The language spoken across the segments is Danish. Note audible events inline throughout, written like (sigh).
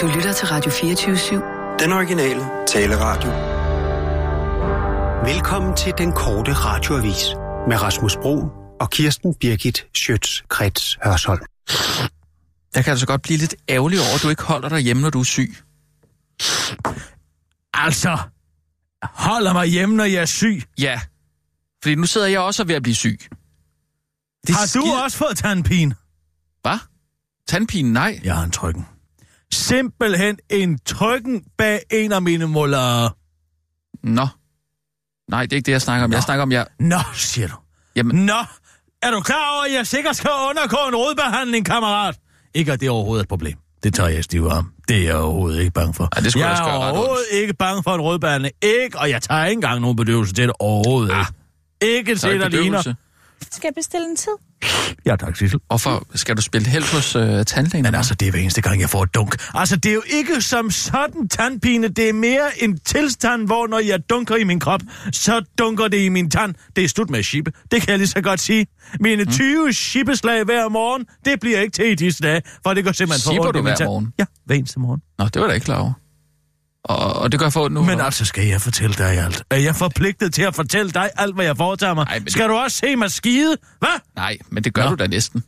Du lytter til Radio 24-7. Den originale taleradio. Velkommen til den korte radioavis med Rasmus Bro og Kirsten Birgit Schøtz-Krets Hørsholm. Jeg kan altså godt blive lidt ærgerlig over, at du ikke holder dig hjemme, når du er syg. Altså, holder mig hjemme, når jeg er syg. Ja, fordi nu sidder jeg også ved at blive syg. Det Har du skide- også fået tandpine? Hvad? Tandpine? Nej. Jeg har en trykken. Simpelthen en trykken bag en af mine molarer. Nå. Nej, det er ikke det, jeg snakker om. Jeg snakker om, jeg... Nå, siger du. Jamen, Nå, er du klar over, at jeg sikkert skal undergå en rodbehandling, kammerat? Ikke at det er overhovedet et problem. Det tager jeg stiv om. Det er jeg overhovedet ikke bange for. Ej, det jeg gøre er overhovedet ikke bange for en rodbehandling. Ikke, og jeg tager ikke engang nogen bedøvelse til det overhovedet. Ah, ikke. Til, det der ligner. Skal jeg bestille en tid? Ja, tak, Sissel. Hvorfor skal du spille held hos øh, tandlægen? Men altså, det er hver eneste gang, jeg får et dunk. Altså, det er jo ikke som sådan tandpine. Det er mere en tilstand, hvor når jeg dunker i min krop, så dunker det i min tand. Det er slut med shippe. Det kan jeg lige så godt sige. Mine Mm. 20 shippeslag hver morgen, det bliver ikke til i disse dage, for det går simpelthen for Shipper du hver morgen? Ja, hver eneste morgen. Nå, det var da ikke klar over. Og, og det gør jeg for nu. Men altså, skal jeg fortælle dig alt? Er jeg forpligtet til at fortælle dig alt, hvad jeg foretager mig? Ej, men det- Skal du også se mig skide? Hvad? Nej, men det gør Nå. du da næsten.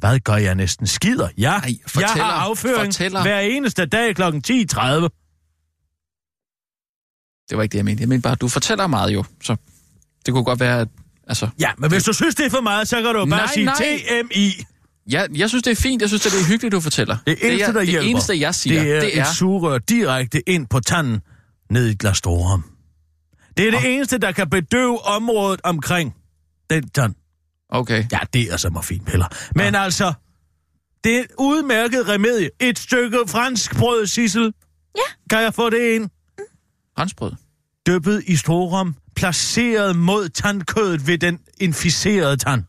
Hvad gør jeg næsten? Skider? Ja, Ej, jeg fortæller, har afføring fortæller. hver eneste dag kl. 10.30. Det var ikke det, jeg mente. Jeg mente bare, at du fortæller meget jo. Så det kunne godt være, at... Altså, Ja, men hvis du synes, det er for meget, så kan du bare Nej, sige nej. TMI. Ja, jeg synes, det er fint. Jeg synes, det er hyggeligt, du fortæller. Det eneste, jeg, der det hjælper, eneste, jeg siger, det er, det er... et sugerør direkte ind på tanden ned i glastorum. Det er det eneste, der kan bedøve området omkring den tand. Okay. Ja, det er så morfinpiller. Men ja. altså, det er et udmærket remedie. Et stykke fransk brød, Sissel. Ja. Kan jeg få det ind? Franskbrød. Dyppet i storum, placeret mod tandkødet ved den inficerede tand.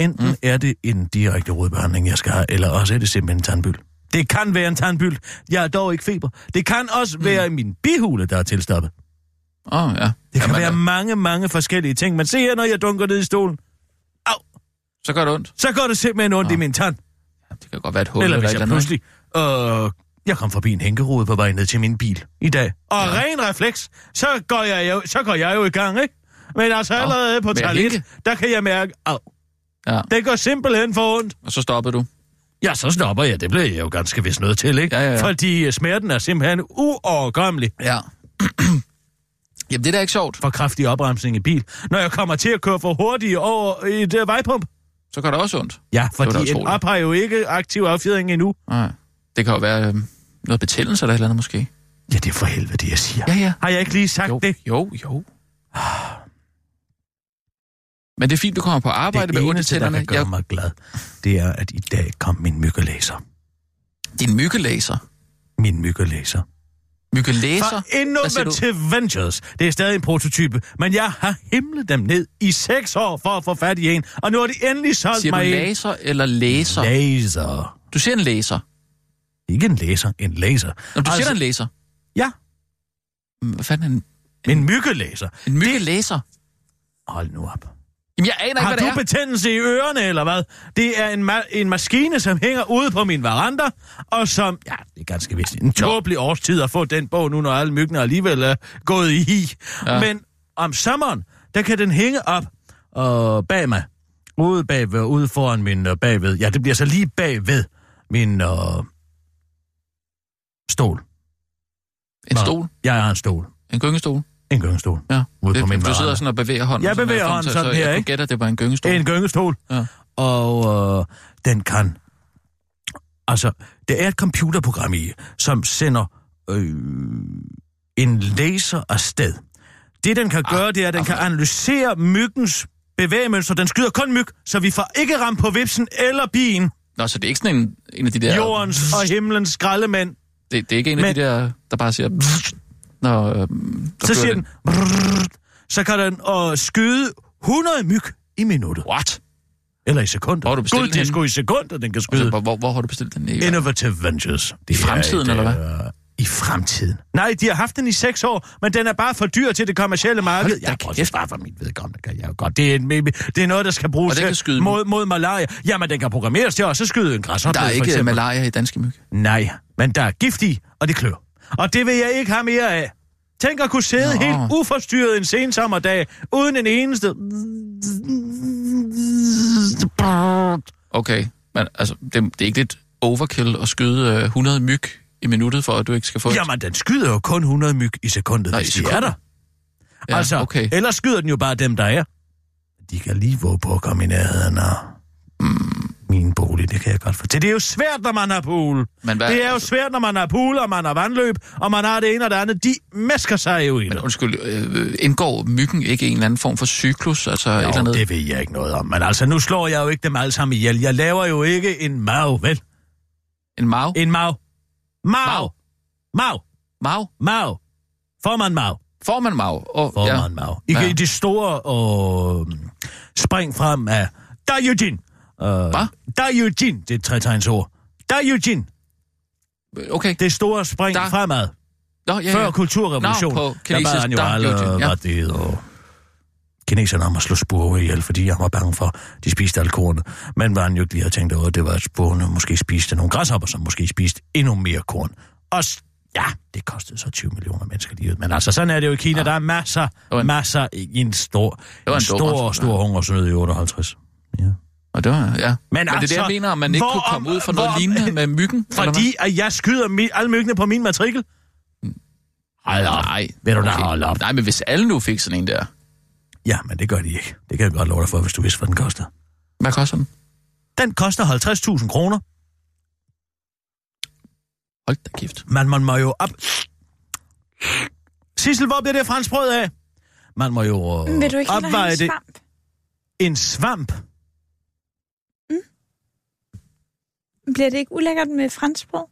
Enten mm. er det en direkte rodbehandling, jeg skal have, eller også er det simpelthen en tandbyld. Det kan være en tandbyld. Jeg er dog ikke feber. Det kan også mm. være min bihule, der er tilstoppet. Åh, oh, ja. Det kan Jamen, være øh, mange, mange forskellige ting. Men se her, når jeg dunker ned i stolen. Au, Så gør det ondt. så går det simpelthen ondt Nå. i min tand. Ja, det kan godt være et hul Eller hvis jeg pludselig... Øh, jeg kom forbi en hænkerode på vej ned til min bil i dag. Og ja. Ren refleks, så går, jeg jo, så går jeg jo i gang, ikke? Men altså allerede på med at toilet, der kan jeg mærke, au, Ja, det går simpelthen for ondt. og så stoppede du. Ja, så stopper jeg. Det bliver jeg jo ganske vist nødt til, ikke? Ja, ja, ja. Fordi øh, smerten er simpelthen uoverkommelig Ja. (clears throat) Jamen, det er da ikke sjovt. for kraftig opbremsning i bil. Når jeg kommer til at køre for hurtigt over et uh, vejpump. Så gør det også ondt. Ja, fordi en op har jo ikke aktiv affjedring endnu. Nej. Det kan jo være øh, noget betændelse eller et eller andet måske. Ja, det er for helvede, det jeg siger. Ja, ja. Har jeg ikke lige sagt Jo, det? jo, jo. Men det er fint, du kommer på arbejde med det ondt i eneste, der tænderne. kan gøre Jeg, mig glad, det er, at i dag kom min myggelæser. din myggelæser. Min myggelæser. Myggelæser? Fra siger? Innovative Ventures. Det er stadig en prototype, men jeg har himlet dem ned i seks år for at få fat i en, og nu har de endelig solgt Siger mig en. laser eller læser? Laser. Du siger en læser. Ikke en laser, en laser. Når du Altså- siger en læser. Ja, Hvad fanden er en, en myggelæser. en myggelæser? Hold nu op. Jamen, jeg aner ikke, Har hvad det du er. betændelse i ørerne, eller hvad? Det er en, ma- en maskine, som hænger ude på min veranda, og som... Ja, det er ganske vist en tåbelig årstid at få den bog nu, når alle myggene alligevel er gået i hi. Ja. Men om sommeren, der kan den hænge op og bag mig. Ude bagved, ude foran min uh, bagved. Ja, det bliver så lige bagved min uh, stol. En Nå, stol? Jeg har en stol. En gyngestol? En gyngestol. Ja. Det, du sidder sådan og bevæger hånden. Jeg sådan bevæger her, hånden så, sådan så her, jeg ikke? kunne gætte, at det var en gyngestol. En gyngestol. Ja. Og øh, den kan... Altså, det er et computerprogram i, som sender øh, en laser afsted. Det, den kan gøre, det er, at den kan analysere myggens bevægemønster. Den skyder kun myg, så vi får ikke ramt på vipsen eller bien. Nå, så det er ikke sådan en, en af de der... Jordens og himlens skraldemænd. Det, det er ikke en af Men- de der, der bare siger... Når, øh, Så siger den... brrrr, Så kan den øh, skyde 100 myg i minuttet. What? Eller i sekunder. Hvor har du bestilt Gud, den sgu i sekunder, den kan skyde. Altså, hvor, hvor, har du bestilt den? I, Innovative Ventures. Det I fremtiden, er eller hvad? i fremtiden. Nej, de har haft den i seks år, men den er bare for dyr til det kommercielle marked. Hold Jeg kan kæft. bare for mit vedkommende, kan jeg jo godt. Det er, en, det er noget, der skal bruges Og til skyde mod, mod malaria. Jamen, den kan programmeres til også at skyde en græshoppe. Der er ikke malaria i danske myg. Nej, men der er gift i, og det klør. Og det vil jeg ikke have mere af. Tænk at kunne sidde Nå. helt uforstyrret en sen sommerdag, uden en eneste... Okay, men altså, det, det er ikke lidt overkill at skyde øh, 100 myg i minuttet, for at du ikke skal få... Jamen, den skyder jo kun 100 myg i sekundet, Nå, i hvis de er sekundet? der. ja, altså, okay. ellers skyder den jo bare dem, der er. De kan lige våge på at komme i nærheden af mm, min bolig, det kan jeg godt fortælle. Det er jo svært, når man har pool. Men hvad- det er jo svært, når man har pool, og man har vandløb, og man har det ene og det andet. De mesker sig jo i Men undskyld, øh, indgår myggen ikke en eller anden form for cyklus? Altså et eller Jo, andet? det ved jeg ikke noget om. Men altså, nu slår jeg jo ikke dem alle sammen ihjel. Jeg laver jo ikke en mav, vel? En mav? En mav. Mav. Mav. Mav. Mav? Formand mav. Får man mav? Oh, Formand mav. I, Ja. I det store og spring frem af. Uh, Hvad? Dayujin, det er et tretegnsord. Dayujin, Okay. det store spring Da- fremad. Nå, ja, Før ja. kulturrevolutionen, Nå, der bad han jo alle, ja. hvad det hedder, og kineserne om at slå spurve ihjel, fordi han var bange for, at de spiste alt kornet. Men hvad han jo ikke lige havde tænkt over, det var, at spurvene måske spiste nogle græshopper, som måske spiste endnu mere korn. Og ja, det kostede så 20 millioner mennesker livet. Men altså, sådan er det jo i Kina. Der er masser, var en- masser i en stor, var en en stor, dum stor hungersnød i 58. Ja. Og det var, ja. Men, Men Men det er det, altså, jeg mener, om man ikke hvor kunne komme om- ud for noget om- lignende med myggen. Fordi at jeg skyder mi, alle myggene på min matrikel. Hold op. Nej. Vil du da holde op? Nej, men hvis alle nu fik sådan en der, Ja, men det gør de ikke. Det kan jeg godt love dig for, hvis du vidste, hvad den koster. hvad koster den? Den koster 50.000 kroner. Hold da kæft. Men man må jo op... Sissel, hvor bliver det franskbrød af? Man må jo øh, Vil du ikke opveje en det. svamp? En svamp? Bliver det ikke ulækkert med franskbrød?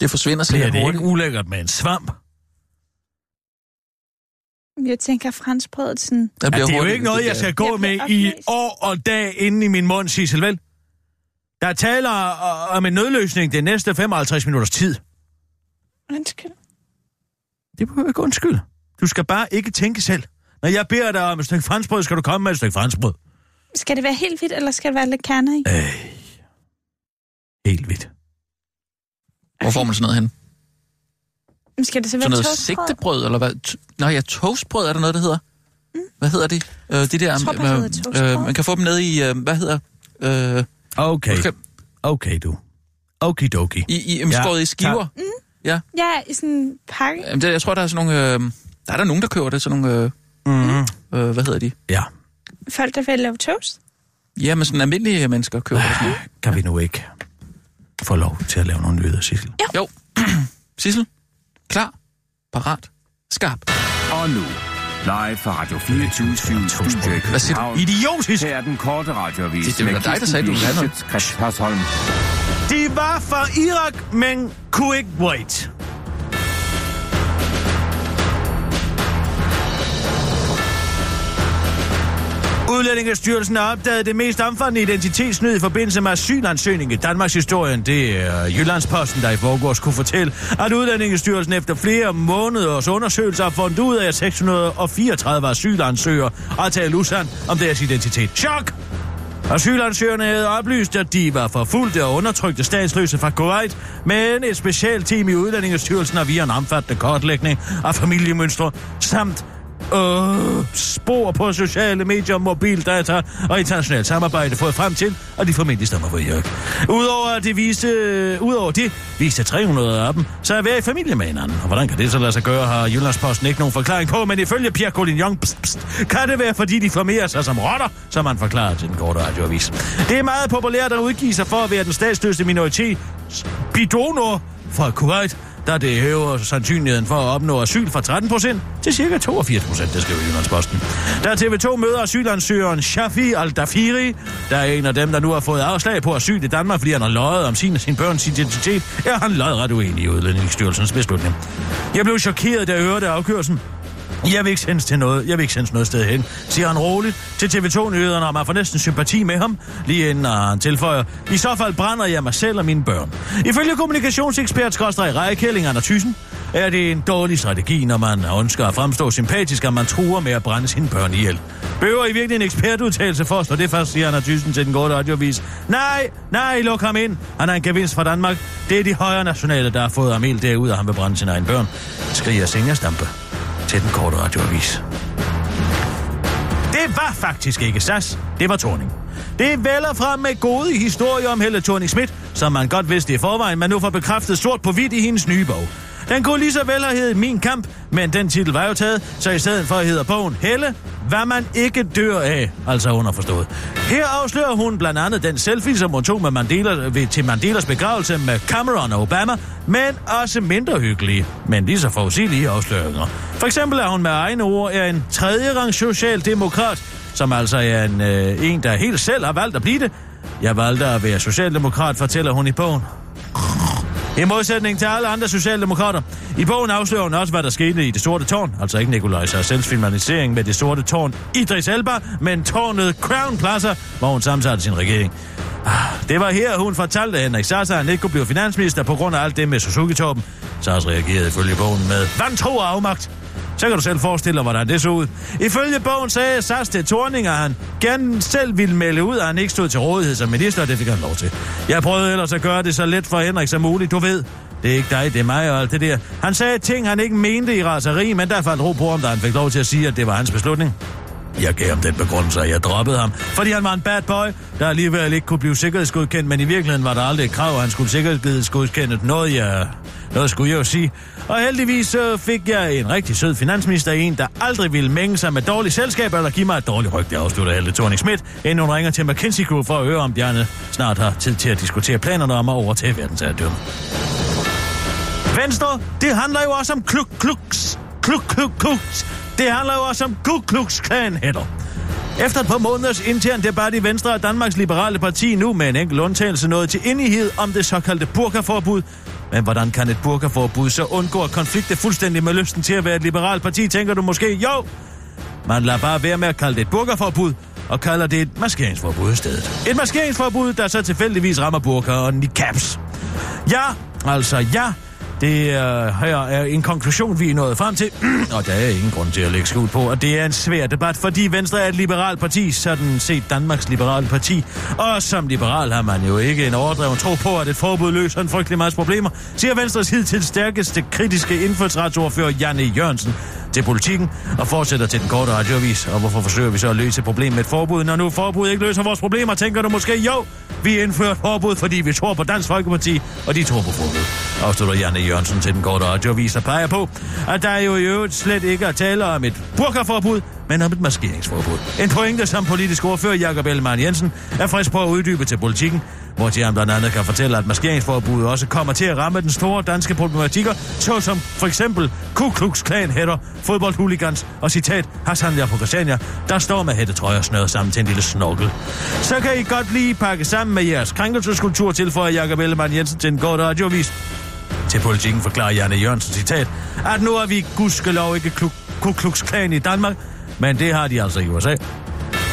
Det forsvinder Bliver sikkert det hurtigt. ikke ulækkert med en svamp? Jeg tænker franskbrødet sådan... Ja, bliver det er jo ikke noget, jeg skal gå Jeg bliver med i år og dag inde i min mund, Sissel, vel? Der taler øh, om en nødløsning det næste 55 minutters tid. Undskyld. Det behøver ikke undskyld. Du skal bare ikke tænke selv. Når jeg beder dig om et stykke franskbrød, skal du komme med et stykke franskbrød. Skal det være helt hvidt, eller skal der være lidt kerner i? Øh, helt vildt. Hvor får man sådan noget hen? Skal det så være Sådan noget toastbrød? sigtebrød, eller hvad? Nå ja, toastbrød er der noget, der hedder. Hvad hedder det? Øh, det der, Jeg tror det hedder toastbrød. man kan få dem nede i, øh, hvad hedder, øh, Okay, okay. okay du. Okidoki. i, i, i Ja, skåret i skiver. Ja, Ja, i sådan en pakke. Jamen, det, jeg tror, der er sådan nogle, øh, der er der nogen, der køber det, sådan nogle, øh, Mm-hmm. øh, hvad hedder de? Ja, Folk, der vil lave toast. Ja, men sådan almindelige mennesker køber det sådan kan vi nu ikke få lov til at lave nogle nyheder, Sissel? Jo. (clears throat) Sissel, klar, parat, skarp. Og nu, live fra Radio 24 Studio Hvad siger du? Idiotisk! Her er den korte radioavis Det- det var med dig, der sagde, du ville have. De var fra Irak, men kunne ikke wait. Udlændingestyrelsen har opdaget det mest omfattende identitetssnyd i forbindelse med asylansøgning i Danmarks historien. Det er øh, Jyllandsposten, der i forgårs kunne fortælle, at Udlændingestyrelsen efter flere måneders undersøgelser har fundet ud af, at 634 asylansøgere har talt usand om deres identitet. Chok! Asylansøgerne havde oplyst, at de var forfulgte og undertrykte statsløse fra Kuwait, men et specialteam i Udlændingestyrelsen har via en omfattende kortlægning af familiemønstre samt øh, spor på sociale medier, mobildata og internationalt samarbejde fået frem til, at de formentlig stammer fra Irak. Udover, det viste, øh, udover det viste 300 af dem så er hver i familie med hinanden. Og hvordan kan det så lade sig gøre, har Jyllandsposten ikke nogen forklaring på, men ifølge Pierre Collignon pst, pst, kan det være, fordi de formerer sig som rotter, som man forklarer til den korte radioavis. Det er meget populært at udgive sig for at være den statsløse minoritet bidonor fra Kuwait, der det hæver sandsynligheden for at opnå asyl fra 13 procent til ca. 82 procent, det skriver Jyllandsposten. Da TV2 møder asylansøgeren Shafi Al-Dafiri, der er en af dem, der nu har fået afslag på asyl i Danmark, fordi han har løjet om sin og sin børns identitet, er han lodret uenig i Udlændingsstyrelsens beslutning. Jeg blev chokeret, da jeg hørte afkørelsen. Jeg vil ikke sendes til noget. Jeg vil ikke sendes noget sted hen, siger han roligt til TV2-nyhederne, og man får næsten sympati med ham, lige inden øh, han tilføjer. I så fald brænder jeg mig selv og mine børn. Ifølge kommunikationsekspert Skåstrej Rejekælling Anders Thyssen, er det en dårlig strategi, når man ønsker at fremstå sympatisk, at man truer med at brænde sine børn ihjel. Behøver I virkelig en ekspertudtalelse for os, når det først siger Anders Thyssen til den gode radiovis. Nej, nej, luk ham ind. Han er en gevinst fra Danmark. Det er de højre nationale, der har fået ham helt derud, og han vil brænde sine egne børn. Skriger Senja Stampe til den korte radioavis. Det var faktisk ikke SAS, det var Torning. Det vælger frem med gode historier om Helle thorning Schmidt, som man godt vidste i forvejen, men nu får bekræftet sort på hvidt i hendes nye bog. Den kunne lige så vel have heddet Min Kamp, men den titel var jo taget, så i stedet for hedder bogen Helle, hvad man ikke dør af, altså underforstået. Her afslører hun blandt andet den selfie, som hun tog med Mandela, ved, til Mandelas begravelse med Cameron og Obama, men også mindre hyggelige, men lige så forudsigelige afsløringer. For eksempel er hun med egne ord er en tredje rang socialdemokrat, som altså er en, øh, en, der helt selv har valgt at blive det. Jeg valgte at være socialdemokrat, fortæller hun i bogen. I modsætning til alle andre socialdemokrater. I bogen afslører hun også, hvad der skete i det sorte tårn. Altså ikke Nikolaj Sarsels filmatisering med det sorte tårn Idris Elba, men tårnet Crown Plaza, hvor hun sammensatte sin regering. Ah, det var her, hun fortalte Henrik Sasa, at han ikke kunne blive finansminister på grund af alt det med Suzuki-toppen. Sars reagerede ifølge bogen med vantro og afmagt. Så kan du selv forestille dig, hvordan det så ud. Ifølge bogen sagde Sars til Torning, at han gerne selv ville melde ud, at han ikke stod til rådighed som minister, og det fik han lov til. Jeg prøvede ellers at gøre det så let for Henrik som muligt, du ved. Det er ikke dig, det er mig og alt det der. Han sagde ting, han ikke mente i raseri, men der faldt ro på ham, da han fik lov til at sige, at det var hans beslutning. Jeg gav ham den begrundelse, at jeg droppede ham, fordi han var en bad boy, der alligevel ikke kunne blive sikkerhedsgodkendt, men i virkeligheden var der aldrig et krav, at han skulle sikkerhedsgodkendt. Noget, jeg, noget skulle jeg jo sige. Og heldigvis så fik jeg en rigtig sød finansminister, en, der aldrig ville mænge sig med dårligt selskab eller give mig et dårligt ryg, det afslutter Helle thorning Schmidt, inden hun ringer til McKinsey Group for at høre, om Bjarne snart har tid til at diskutere planerne om at overtage verdensherredømme. Venstre, det handler jo også om kluk, kluks, kluk, kluk, kluks. Det handler jo også om Ku Klux Klan hætter. Efter et par måneders intern debat i Venstre er Danmarks Liberale Parti nu med en enkelt undtagelse nået til enighed om det såkaldte burkaforbud. Men hvordan kan et burkaforbud så undgå at konflikte fuldstændig med lysten til at være et liberalt parti, tænker du måske? Jo, man lader bare være med at kalde det et burkaforbud, og kalder det et maskeringsforbud i stedet. Et maskeringsforbud, der så tilfældigvis rammer burka og niqabs. Ja, altså ja, det er, her er en konklusion, vi er nået frem til, (clears throat) og der er ingen grund til at lægge skud på, at det er en svær debat, fordi Venstre er et liberalt parti, sådan set Danmarks liberale parti. Og som liberal har man jo ikke en overdreven tro på, at et forbud løser en frygtelig masse problemer, siger Venstres hidtil stærkeste kritiske indfødsretsordfører Janne Jørgensen til politikken og fortsætter til den korte radioavis. Og hvorfor forsøger vi så at løse problemet med et forbud, når nu forbud ikke løser vores problemer, tænker du måske, jo, vi indfører et forbud, fordi vi tror på Dansk Folkeparti, og de tror på forbud. Afslutter Janne Jørgensen til den korte radioavis og peger på, at der jo i øvrigt slet ikke er tale om et burkaforbud, men om et maskeringsforbud. En pointe, som politisk ordfører Jakob Ellemann Jensen er frisk på at uddybe til politikken, hvor han blandt andet kan fortælle, at maskeringsforbuddet også kommer til at ramme den store danske problematikker, såsom for eksempel Ku Klux Klan hætter, fodboldhooligans og citat Hassan på Christiania, der står med hættetrøjer snøret sammen til en lille snorkel. Så kan I godt lige pakke sammen med jeres krænkelseskultur, tilføjer Jakob Ellemann Jensen til en god radiovis. Til politikken forklarer Janne Jørgensen citat, at nu er vi gudskelov ikke Ku Klux Klan i Danmark, men det har de altså i USA.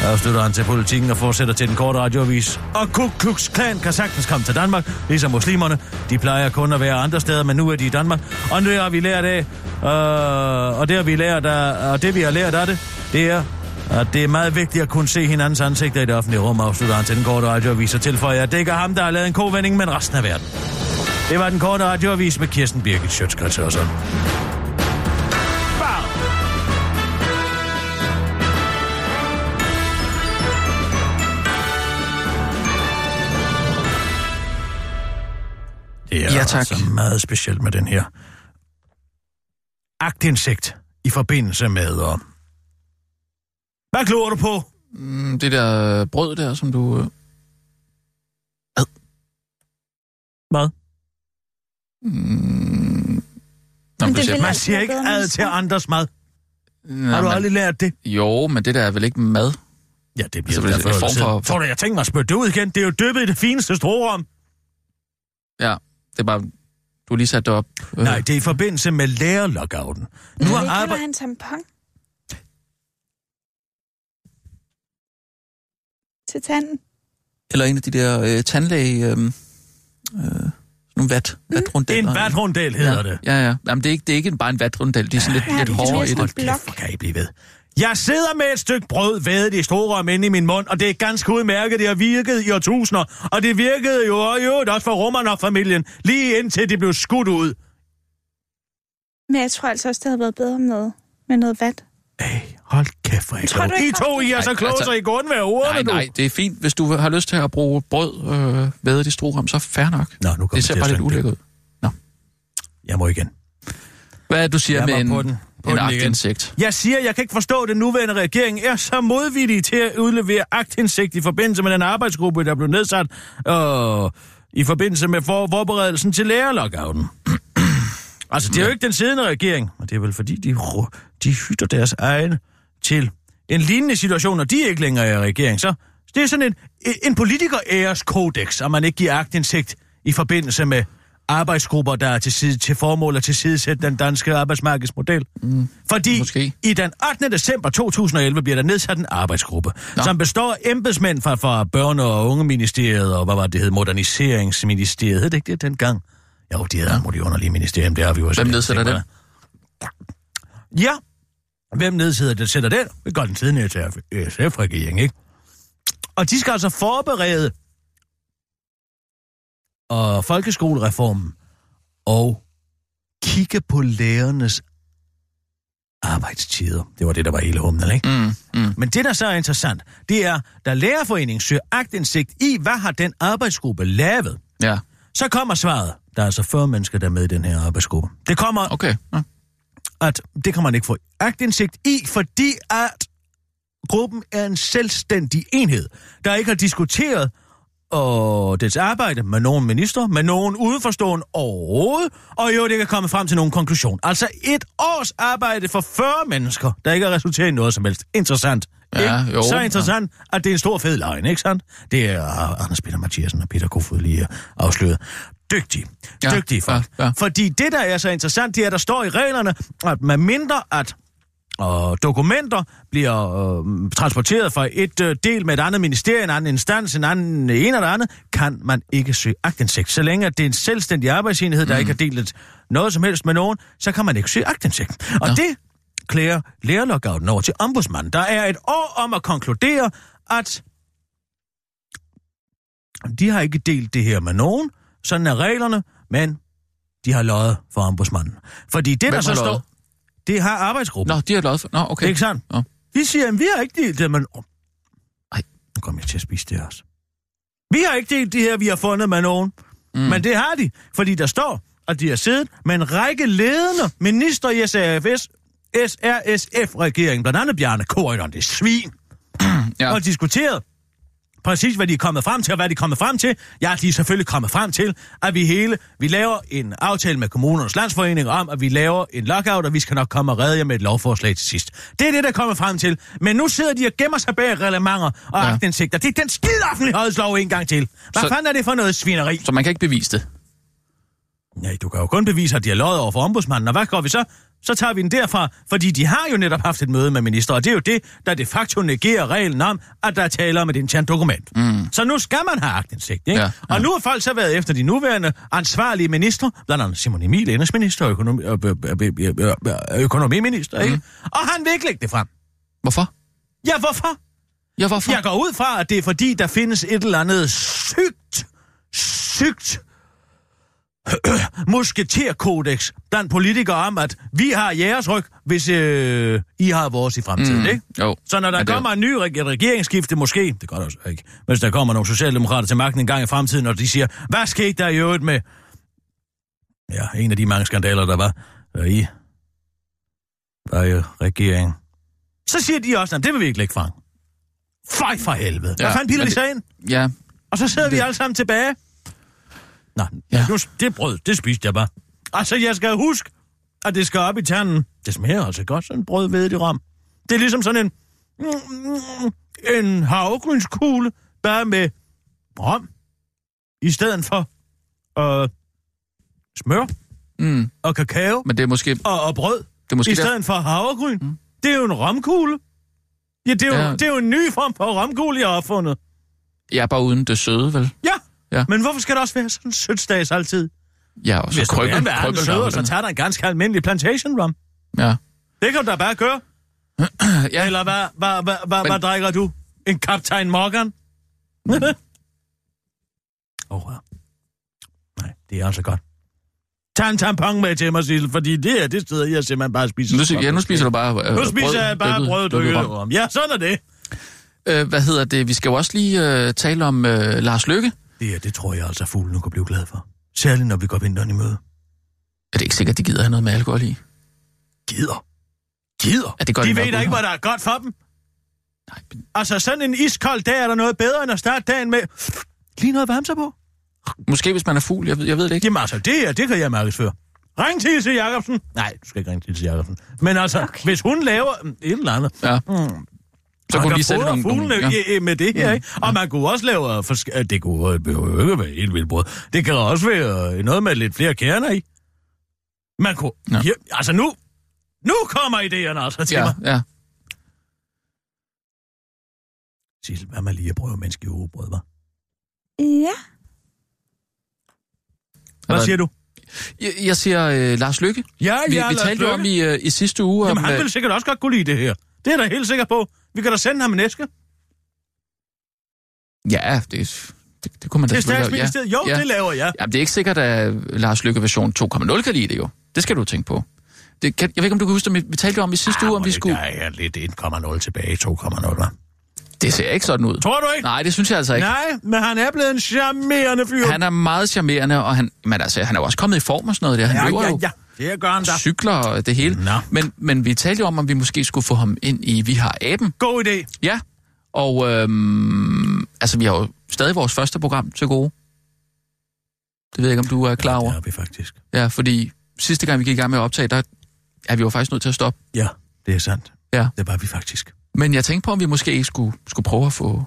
Afslutter han til politikken og fortsætter til den korte radioavis. Og Ku Klux Klan kan sagtens komme til Danmark, ligesom muslimerne. De plejer kun at være andre steder, men nu er de i Danmark. Og det har vi lært af, øh, og det har vi lært af, og det vi har lært af det, det er, at det er meget vigtigt at kunne se hinandens ansigter i det offentlige rum, afslutter han til den korte radioavis og tilføjer, at det ikke er ham, der har lavet en kovending, men resten af verden. Det var den korte radioavis med Kirsten Birgit Sjøtskrets og sådan. Det er Ja, tak. altså meget specielt med den her agtindsigt i forbindelse med... Uh... Hvad glor du på? Mm, Det der brød der, som du... øh, Hvad? Mm, Nå, Men det siger, Man altid siger ikke ad til andres mad. Nå, Har du men- aldrig lært det? Jo, men det der er vel ikke mad? Ja, det bliver Altså, altså, det er derfor. form for- Tror du, jeg tænker mig at spørge det ud igen? Det er jo dyppet i det fineste strorum. Ja, det er bare, du lige sat det op. Øh. Nej, det er i forbindelse med lærerlockouten. Nu har arbejde... Kalder han tampon? Til tanden? Eller en af de der øh, tandlæge... Øh, øh, nogle vat, mm. vatrundel. En vatrundel hedder ja. det. Ja, ja. Jamen, det er ikke, det er ikke bare en vatrundel, det er sådan ja, lidt, ja, lidt hårdere i det. Hold kæft, kan I blive ved. Jeg sidder med et stykke brød vædet i storrøm inde i min mund, og det er ganske udmærket. Det har virket i årtusinder, og det virkede jo, og jo også for Romanov-familien, lige indtil det blev skudt ud. Men jeg tror altså også, det havde været bedre med, med noget vat. Ej, hold kæft, hvor er I Tror. I to, I er så kloge, altså- så I går undvære ordene, Nej, nej, det er fint. Hvis du har lyst til at bruge brød øh, vædet i strohram, så fair nok. Nå, nu kommer det ser til at bare lidt ulækkert ud. Jeg må igen. Hvad er du siger med en, på den. På en aktindsigt? Jeg siger, jeg kan ikke forstå, at den nuværende regering er så modvillig til at udlevere aktindsigt i forbindelse med den arbejdsgruppe, der blev nedsat øh, i forbindelse med for, forberedelsen til lærerlockouten. (clears throat) altså, det er jo ikke den siddende regering, og det er vel fordi, de, de hytter deres egne til en lignende situation, og de ikke længere er i regering. Så det er sådan en, en politiker-æreskodex, at man ikke giver aktindsigt i forbindelse med arbejdsgrupper, der er til, side, til formål at tilsidesætte den danske arbejdsmarkedsmodel. Mm, Fordi måske. i den 18. december 2011 bliver der nedsat en arbejdsgruppe, Nå. Som består af embedsmænd fra, fra Børne- og Ungeministeriet, og hvad var det hed, Moderniseringsministeriet, hed det ikke det dengang? Jo, de havde alle de underlige ministerium, det har vi jo også. Hvem nedsætter det? Ja, hvem nedsætter det? Sætter den? Det gør den tidligere til SF-regering, ikke? Og de skal altså forberede og folkeskolereformen og kigge på lærernes arbejdstider. Det var det, der var hele humlen, ikke? Mm, mm. Men det, der så er interessant, det er, da Lærerforeningen søger agtindsigt i, hvad har den arbejdsgruppe lavet, Ja, så kommer svaret. Der er altså 40 mennesker, der er med i den her arbejdsgruppe. Det kommer, okay. Ja. at det kan man ikke få agtindsigt i, fordi at gruppen er en selvstændig enhed, der ikke har diskuteret og dets arbejde med nogen minister, med nogen udenforstående overhovedet, og jo, det kan komme frem til nogen konklusion. Altså et års arbejde for 40 mennesker, der ikke har resulteret i noget som helst. Interessant. Ja, ikke? jo, Så ja. interessant, at det er en stor fed løgn, ikke sandt? Det er uh, Anders Peter Mathiasen og Peter Kofod lige afsløret. Dygtige. Ja, Dygtige folk. ja, ja. Fordi det, der er så interessant, det er, at der står i reglerne, at med mindre at og dokumenter bliver øh, transporteret fra et øh, del med et andet ministerie, en anden instans, en anden en eller andet, kan man ikke søge agtindsigt. Så længe at det er en selvstændig arbejdsenhed, der mm. ikke har delt noget som helst med nogen, så kan man ikke søge agtindsigt. Og Nå. det klæder lærerlockouten over til ombudsmanden. Der er et år om at konkludere, at de har ikke delt det her med nogen. Sådan er reglerne, men de har løjet for ombudsmanden. Fordi det, der Hvem så har står? Det har arbejdsgruppen. Nå, de har løjet for... Nå, okay. Det er ikke sandt? Nå. Vi siger, at vi har ikke delt det, men... Ej. Nu kommer jeg til at spise det også. Vi har ikke delt det her, vi har fundet med nogen. Mm. Men det har de, fordi der står, at de har siddet med en række ledende minister i SRFS, SRSF-regeringen, blandt andet Bjarne Korydon, det er svin, (clears throat) Ja. og diskuteret præcis, hvad de er kommet frem til, og hvad de er kommet frem til. Ja, de er selvfølgelig kommet frem til, at vi hele, vi laver en aftale med kommunernes landsforening om, at vi laver en lockout, og vi skal nok komme og redde jer med et lovforslag til sidst. Det er det, der er kommet frem til. Men nu sidder de og gemmer sig bag reglementer og Ja. ja. aktindsigter. Det er den skide offentlighedslov en gang til. Hvad Så- fanden er det for noget svineri? Så man kan ikke bevise det. Nej, du kan jo kun bevise, at de har løjet over for ombudsmanden, og hvad gør vi så? Så tager vi den derfra, fordi de har jo netop haft et møde med minister, og det er jo det, der de facto negerer reglen om, at der er tale om et internt dokument. Mm. Så nu skal man have agtindsigt, ikke? Ja, Ja. Og nu har folk så været efter de nuværende ansvarlige minister, blandt andet Simon Emil, indrigsminister og økonomi, øh, øh, øh, økonomiminister, ikke? Og han vil ikke lægge det frem. Hvorfor? Ja, hvorfor? Ja, hvorfor? Jeg går ud fra, at det er fordi, der findes et eller andet sygt, sygt (clears throat) musketerkodex blandt politikere om, at vi har jeres ryg, hvis øh, I har vores i fremtiden, Mm, ikke? jo. Så når der det er kommer en ny reg- regeringsskifte, måske, det gør der også ikke, hvis der kommer nogle socialdemokrater til magten en gang i fremtiden, og de siger, hvad skete der i øvrigt med ja, en af de mange skandaler, der var der i var i regeringen. Så siger de også, at det vil vi ikke lægge frem. Fej for helvede. Hvad Ja, fanden piller de sig det- ind? Ja, Og så sidder vi alle sammen tilbage. Nå, Ja. ja. nu, det brød, det spiste jeg bare. Altså, jeg skal huske, at det skal op i tanden. Det smager altså godt, sådan brød ved i ram. Det er ligesom sådan en... En havregrynskugle, bare med rom. I stedet for øh, smør mm. og kakao men det er måske... og, og brød. Det er måske I der... stedet for havregryn. Mm. Det er jo en romkugle. Ja, det er, jo, Ja. ja. det er jo en ny form for romkugle, jeg har opfundet. Jeg er bare uden det søde, vel? Ja. Ja. Men hvorfor skal der også være sådan en sødstads altid? Ja, og så Hvis du krykker, gerne vil sødere, så tager der en ganske almindelig plantation rum. Ja. Det kan du da bare gøre. (clears throat) ja. Eller hvad, hvad, hvad, hvad, Men- hvad drikker du? En Kaptajn Morgan? (laughs) Åh, oh, ja. Nej, det er altså godt. Tag en tampon med til mig, Sissel, fordi det er det sted, jeg simpelthen bare spiser. Nu, ja, nu spiser du bare øh, Nu spiser jeg bare brød og dykket rom. Ja, sådan er det. Øh, hvad hedder det? Vi skal jo også lige øh, tale om øh, Lars Lykke. Det, er, det tror jeg altså, fuglen nu kan blive glad for. Særligt, når vi går vinteren i møde. Er det ikke sikkert, de gider have noget med alkohol i? Gider. Gider. Ja, det gør de ved da ikke, hvad der er godt for dem. Nej, men Altså, sådan en iskold dag er der noget bedre, end at starte dagen med lige noget varmt sig på. måske hvis man er fugl, jeg ved, jeg ved det ikke. Jamen altså, det her, det kan jeg mærkes før. Ring til Ilse Jacobsen. Nej, du skal ikke ringe til Ilse Jacobsen. Men altså, okay. hvis hun laver mm, et eller andet, Ja. mm, Så man kunne kan lige sætte nogle... fuglene nogle ja. ja. med det her, ikke? Og man kunne også lave... Forsk- det kunne det behøver jo ikke være helt vildt brød. Det kan også være øh, noget med lidt flere kerner i. Man kunne... Ja. Ja. altså nu... Nu kommer idéerne altså til Ja, mig. ja. Sissel, hvad med lige at prøve menneske ugebrød, hva'? Ja. Hvad siger du? Jeg, jeg siger øh, Lars Lykke. Ja, Vi, ja, vi Lars talte jo Løkke. om i, øh, i sidste uge... Jamen, om, han øh, vil sikkert også godt kunne lide det her. Det er jeg da helt sikker på. Vi kan da sende ham en æske. Ja, det, det, det kunne man da selvfølgelig gøre, statsministeriet. Jo, Ja. det laver jeg. Jamen, det er ikke sikkert, at Lars Lykke version 2.0 kan lide det jo. Det skal du tænke på. Det kan, jeg ved ikke, om du kan huske det, men vi talte om i sidste uge, om vi skulle... Ja, ja, lidt 1,0 tilbage, 2,0, hva'? Det ser ikke sådan ud. Tror du ikke? Nej, det synes jeg altså ikke. Nej, men han er blevet en charmerende fyr. Han er meget charmerende, og han, men altså, han er jo også kommet i form og sådan noget der. Han ja, løber ja, ja. Det gør han da. cykler og det hele. Nå. Men, men vi talte jo om, om vi måske skulle få ham ind i Vi har aben. God idé. Ja, og øhm, altså, vi har jo stadig vores første program til gode. Det ved jeg ikke, om du er klar over. Det er vi faktisk. Ja, fordi sidste gang, vi gik i gang med at optage, der er vi jo faktisk nødt til at stoppe. Ja, det er sandt. Ja. Det var vi faktisk. Men jeg tænkte på, om vi måske ikke skulle, skulle prøve at få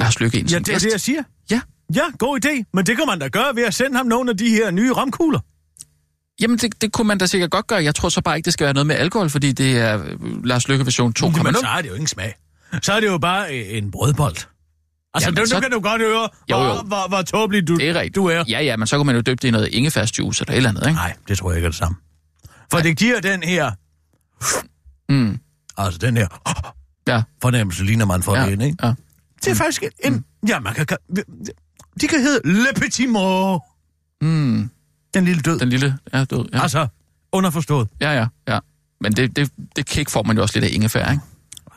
Lars Lykke ind Ja, som det er gæst. det, jeg siger. Ja. Ja, god idé. Men det kan man da gøre ved at sende ham nogle af de her nye romkugler. Jamen, det, det kunne man da sikkert godt gøre. Jeg tror så bare ikke, det skal være noget med alkohol, fordi det er øh, Lars Lykke version 2.0. Men så er det jo ingen smag. Så er det jo bare øh, en brødbold. Altså, Jamen, det, så- så... kan du godt høre, Jo, hvor, jo. hvor, hvor tåbelig du, Det er rigtigt. du er. Ja, ja, men så kunne man jo døbe det i noget ingefærsjuice eller et eller andet, ikke? Nej, det tror jeg ikke er det samme. For det giver den her, Mm. Altså den her Ja, fornemmelse, lige når man får ja, det ind, ikke? ja. Det er faktisk en... Mm. Ja, man kan... De kan hedde Le Petit Mort. Mm. Den lille død. Den... Lille er død. Ja, Altså, underforstået. ja, ja. ja. Men det, det, det kick får man jo også lidt af ingefær, ikke?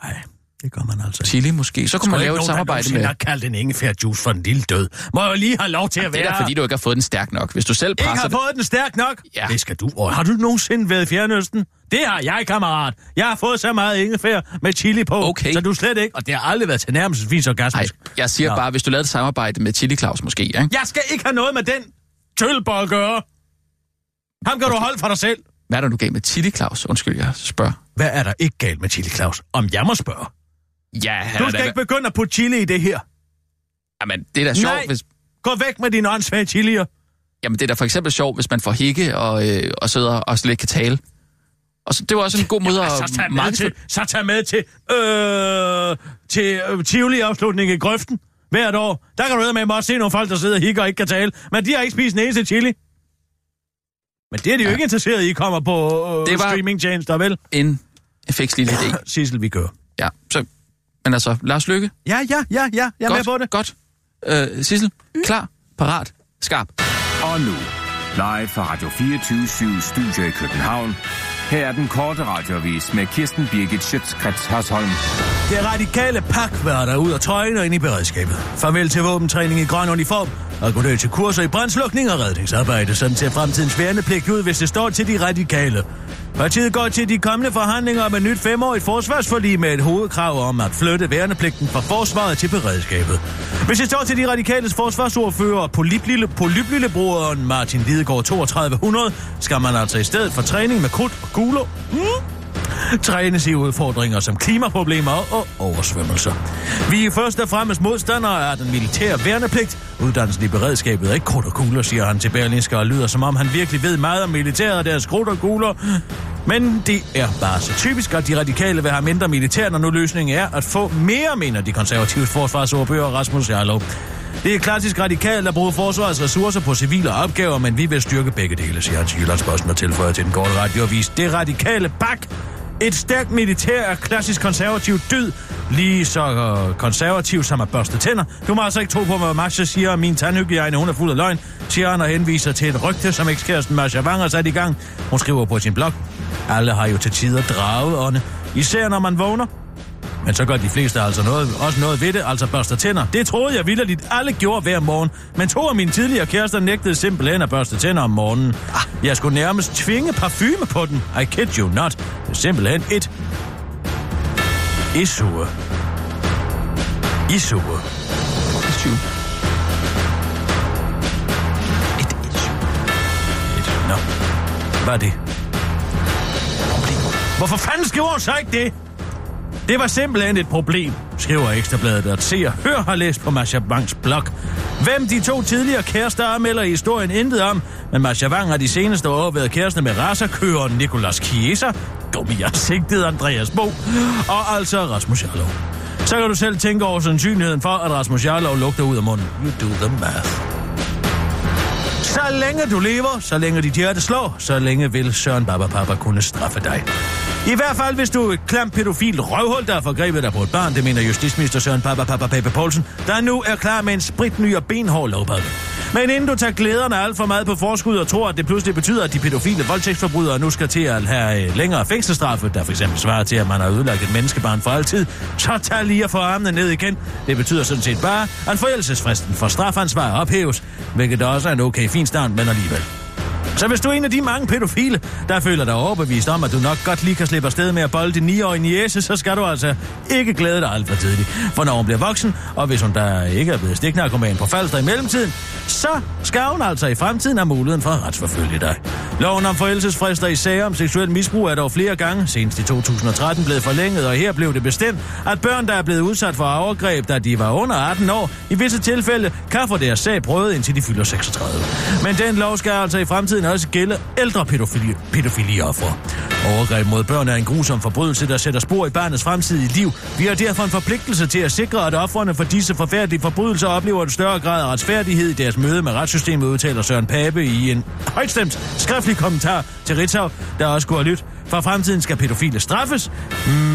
Nej, det gør man altså ikke. Chili måske. Så kunne man lave et samarbejde med... har kaldt en ingefærjuice for en lille død. Må jeg lige have lov til at Det være... er da, fordi du ikke har fået den stærk nok. Hvis du selv ikke presser har det... fået den stærk nok? Ja. Det skal du. Og har du nogensinde været i Fjernøsten? Det har jeg, kammerat. Jeg har fået så meget ingefær med chili på, Okay. så du slet ikke... Og det har aldrig været til nærmest Nej, orgasmisk. jeg siger Nå. bare, hvis du lavede et samarbejde med Chili Claus måske, ikke? Jeg skal ikke have noget med den tølbold at gøre. Ham kan du holde for dig selv. Hvad er der nu galt med Chili Claus? Undskyld, jeg spørger. Hvad er der ikke galt med chili, Claus? Om jeg må spørge. Ja, Du skal da- ikke begynde at putte chili i det her. Jamen, det er da sjovt, Nej. hvis... Gå væk med dine åndssvage chilier. Jamen, det er da for eksempel sjovt, hvis man får hikke og, øh, og sidder og slet ikke kan tale. Og så, det var også en god måde Ja, at... så tag med til, så tag med til, øh, til øh, Tivoli-afslutning i grøften hvert år. Der kan du med mig også se nogle folk, der sidder og hikker og ikke kan tale. Men de har ikke spist en eneste chili. Men det er de jo Ja. ikke interesseret i, kommer på øh, Det var- streamingtjenester, vel? En fiks lille idé. (coughs) Sissel, vi gør. Ja, så... Men altså, Lars Lykke, Ja, ja, ja, ja, jeg er godt, med på det. godt. Øh, Sissel, klar, parat, skarp. Og nu, live fra Radio 24 Studio i København. Her er den korte radiovis med Kirsten Birgit Schøtzgrads Hasholm. Det radikale pakværter ud af trøjen og ind i beredskabet. Farvel til våbentræning i grøn uniform, og ned til kurser i brandslukning og redningsarbejde. Sådan ser fremtidens værnepligt ud, hvis det står til de radikale. Partiet går til de kommende forhandlinger om et nyt femårigt forsvarsforlig med et hovedkrav om at flytte værnepligten fra forsvaret til beredskabet. Hvis det står til de radikales forsvarsordfører Polyplillebroderen Martin Lidegaard 3200, skal man altså i stedet for træning med krudt og kugler hmm? Trænes i udfordringer som klimaproblemer og oversvømmelser. Vi er først og fremmest modstandere af den militære værnepligt. Uddannelsen i beredskabet er ikke krudt og kugler, siger han til Berlinske, og lyder som om han virkelig ved meget om militæret og deres krudt og kugler. Men det er bare så typisk, at de radikale vil have mindre militær, når nu løsningen er at få mere, mener de konservative forsvarsordfører Rasmus Jarlov. Det er klassisk radikalt at bruge forsvarets ressourcer på civile opgaver, men vi vil styrke begge dele, siger han til Jyllandsposten og tilføjer til den korte radioavis. Det radikale bak et stærkt militær er klassisk konservativ død, lige så øh, konservativ som at børste tænder. Du må altså ikke tro på, hvad Masha siger, og min tandhygiejne, hun er fuld af løgn, siger han og henviser til et rygte, som ekskæresten Masha Wang har sat i gang. Hun skriver på sin blog. Alle har jo til tider drageånde, især når man vågner. Men så gør de fleste altså noget, også noget ved det, altså børster tænder. Det troede jeg vildt alle gjorde hver morgen. Men to af mine tidligere kærester nægtede simpelthen at børste tænder om morgenen. Jeg skulle nærmest tvinge parfume på den. I kid you not. Det er simpelthen et... Issue. Issue. Issue. Et issue. Et. Nå. Hvad er det? Hvorfor fanden skriver hun så ikke det? Det var simpelthen et problem, skriver Ekstrabladet, at se og hør har læst på Masha Wangs blog. Hvem de to tidligere kærester er, melder historien intet om, men Masha Wang har de seneste år været kæreste med racerkøren Nicolas Chiesa, Gummi Andreas Bo, og altså Rasmus Jarlov. Så kan du selv tænke over sandsynligheden for, at Rasmus Jarlov lugter ud af munden. You do the math. Så længe du lever, så længe dit hjerte slår, så længe vil Søren Baba Papa kunne straffe dig. I hvert fald, hvis du er et klam pædofil røvhul, der har forgrebet dig på et barn, det mener justitsminister Søren Papa Papa Pape Poulsen, der nu er klar med en spritny og benhård lovpakke. Men inden du tager glæderne alt for meget på forskud og tror, at det pludselig betyder, at de pædofile voldtægtsforbrydere nu skal til at have øh, længere fængselsstraffe, der for eksempel svarer til, at man har ødelagt et menneskebarn for altid, så tag lige at få armene ned igen. Det betyder sådan set bare, at forældelsesfristen for strafansvar ophæves, hvilket også er en okay fin start, men alligevel. Så hvis du er en af de mange pædofile, der føler dig overbevist om, at du nok godt lige kan slippe afsted med at bolde din 9-årige niese, så skal du altså ikke glæde dig alt for tidligt. For når hun bliver voksen, og hvis hun der ikke er blevet stiknarkoman på Falster i mellemtiden, så skal hun altså i fremtiden have muligheden for at retsforfølge dig. Loven om forældelsesfrister i sager om seksuel misbrug er dog flere gange, senest i 2013, blevet forlænget, og her blev det bestemt, at børn, der er blevet udsat for overgreb, da de var under 18 år, i visse tilfælde kan få deres sag prøvet, indtil de fylder 36. Men den lov skal altså i fremtiden også gælde ældre pædofili, pædofilioffer. Overgreb mod børn er en grusom forbrydelse, der sætter spor i barnets fremtidige liv. Vi har derfor en forpligtelse til at sikre, at offrene for disse forfærdelige forbrydelser oplever en større grad af retsfærdighed i deres møde med retssystemet, udtaler Søren Pape i en højstemt skriftlig kommentar til Ritzau, der også kunne have lyttet. For fremtiden skal pædofile straffes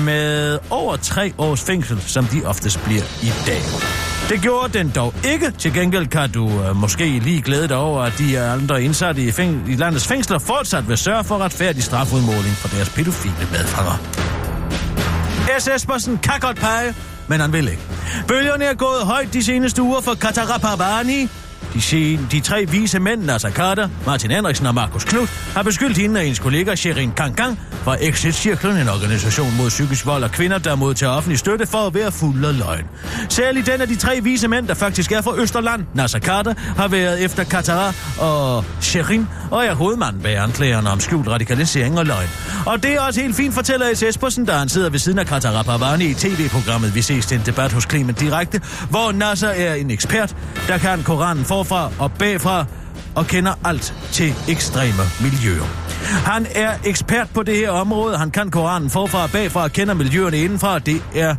med over tre års fængsel, som de oftest bliver i dag. Det gjorde den dog ikke. Til gengæld kan du øh, måske lige glæde dig over, at de andre indsatte i, fæng- i landets fængsler fortsat vil sørge for retfærdig strafudmåling for deres pædofile medfanger. S. Espersen kan godt pege, men han vil ikke. Bølgerne er gået højt de seneste uger for Katarapavani, de, sen, de tre vise mænd, Nasser Carter, Martin Henriksen og Markus Knud, har beskyldt hende og hendes kollega Sherin Kangang fra Exit Cirklen, en organisation mod psykisk vold og kvinder, der modtager offentlig støtte for at være fuld af løgn. Særligt den af de tre vise mænd, der faktisk er fra Østerland, Nasser Carter, har været efter Katara og Sherin, og er hovedmanden bag anklagerne om skjult radikalisering og løgn. Og det er også helt fint, fortæller S. Espersen, der han sidder ved siden af Katara Pavani i tv-programmet Vi ses til en debat hos Clement Direkte, hvor Nasser er en ekspert, der kan Koranen forfra og bagfra og kender alt til ekstreme miljøer. Han er ekspert på det her område. Han kan Koranen forfra og bagfra og kender miljøerne indenfra. Det er,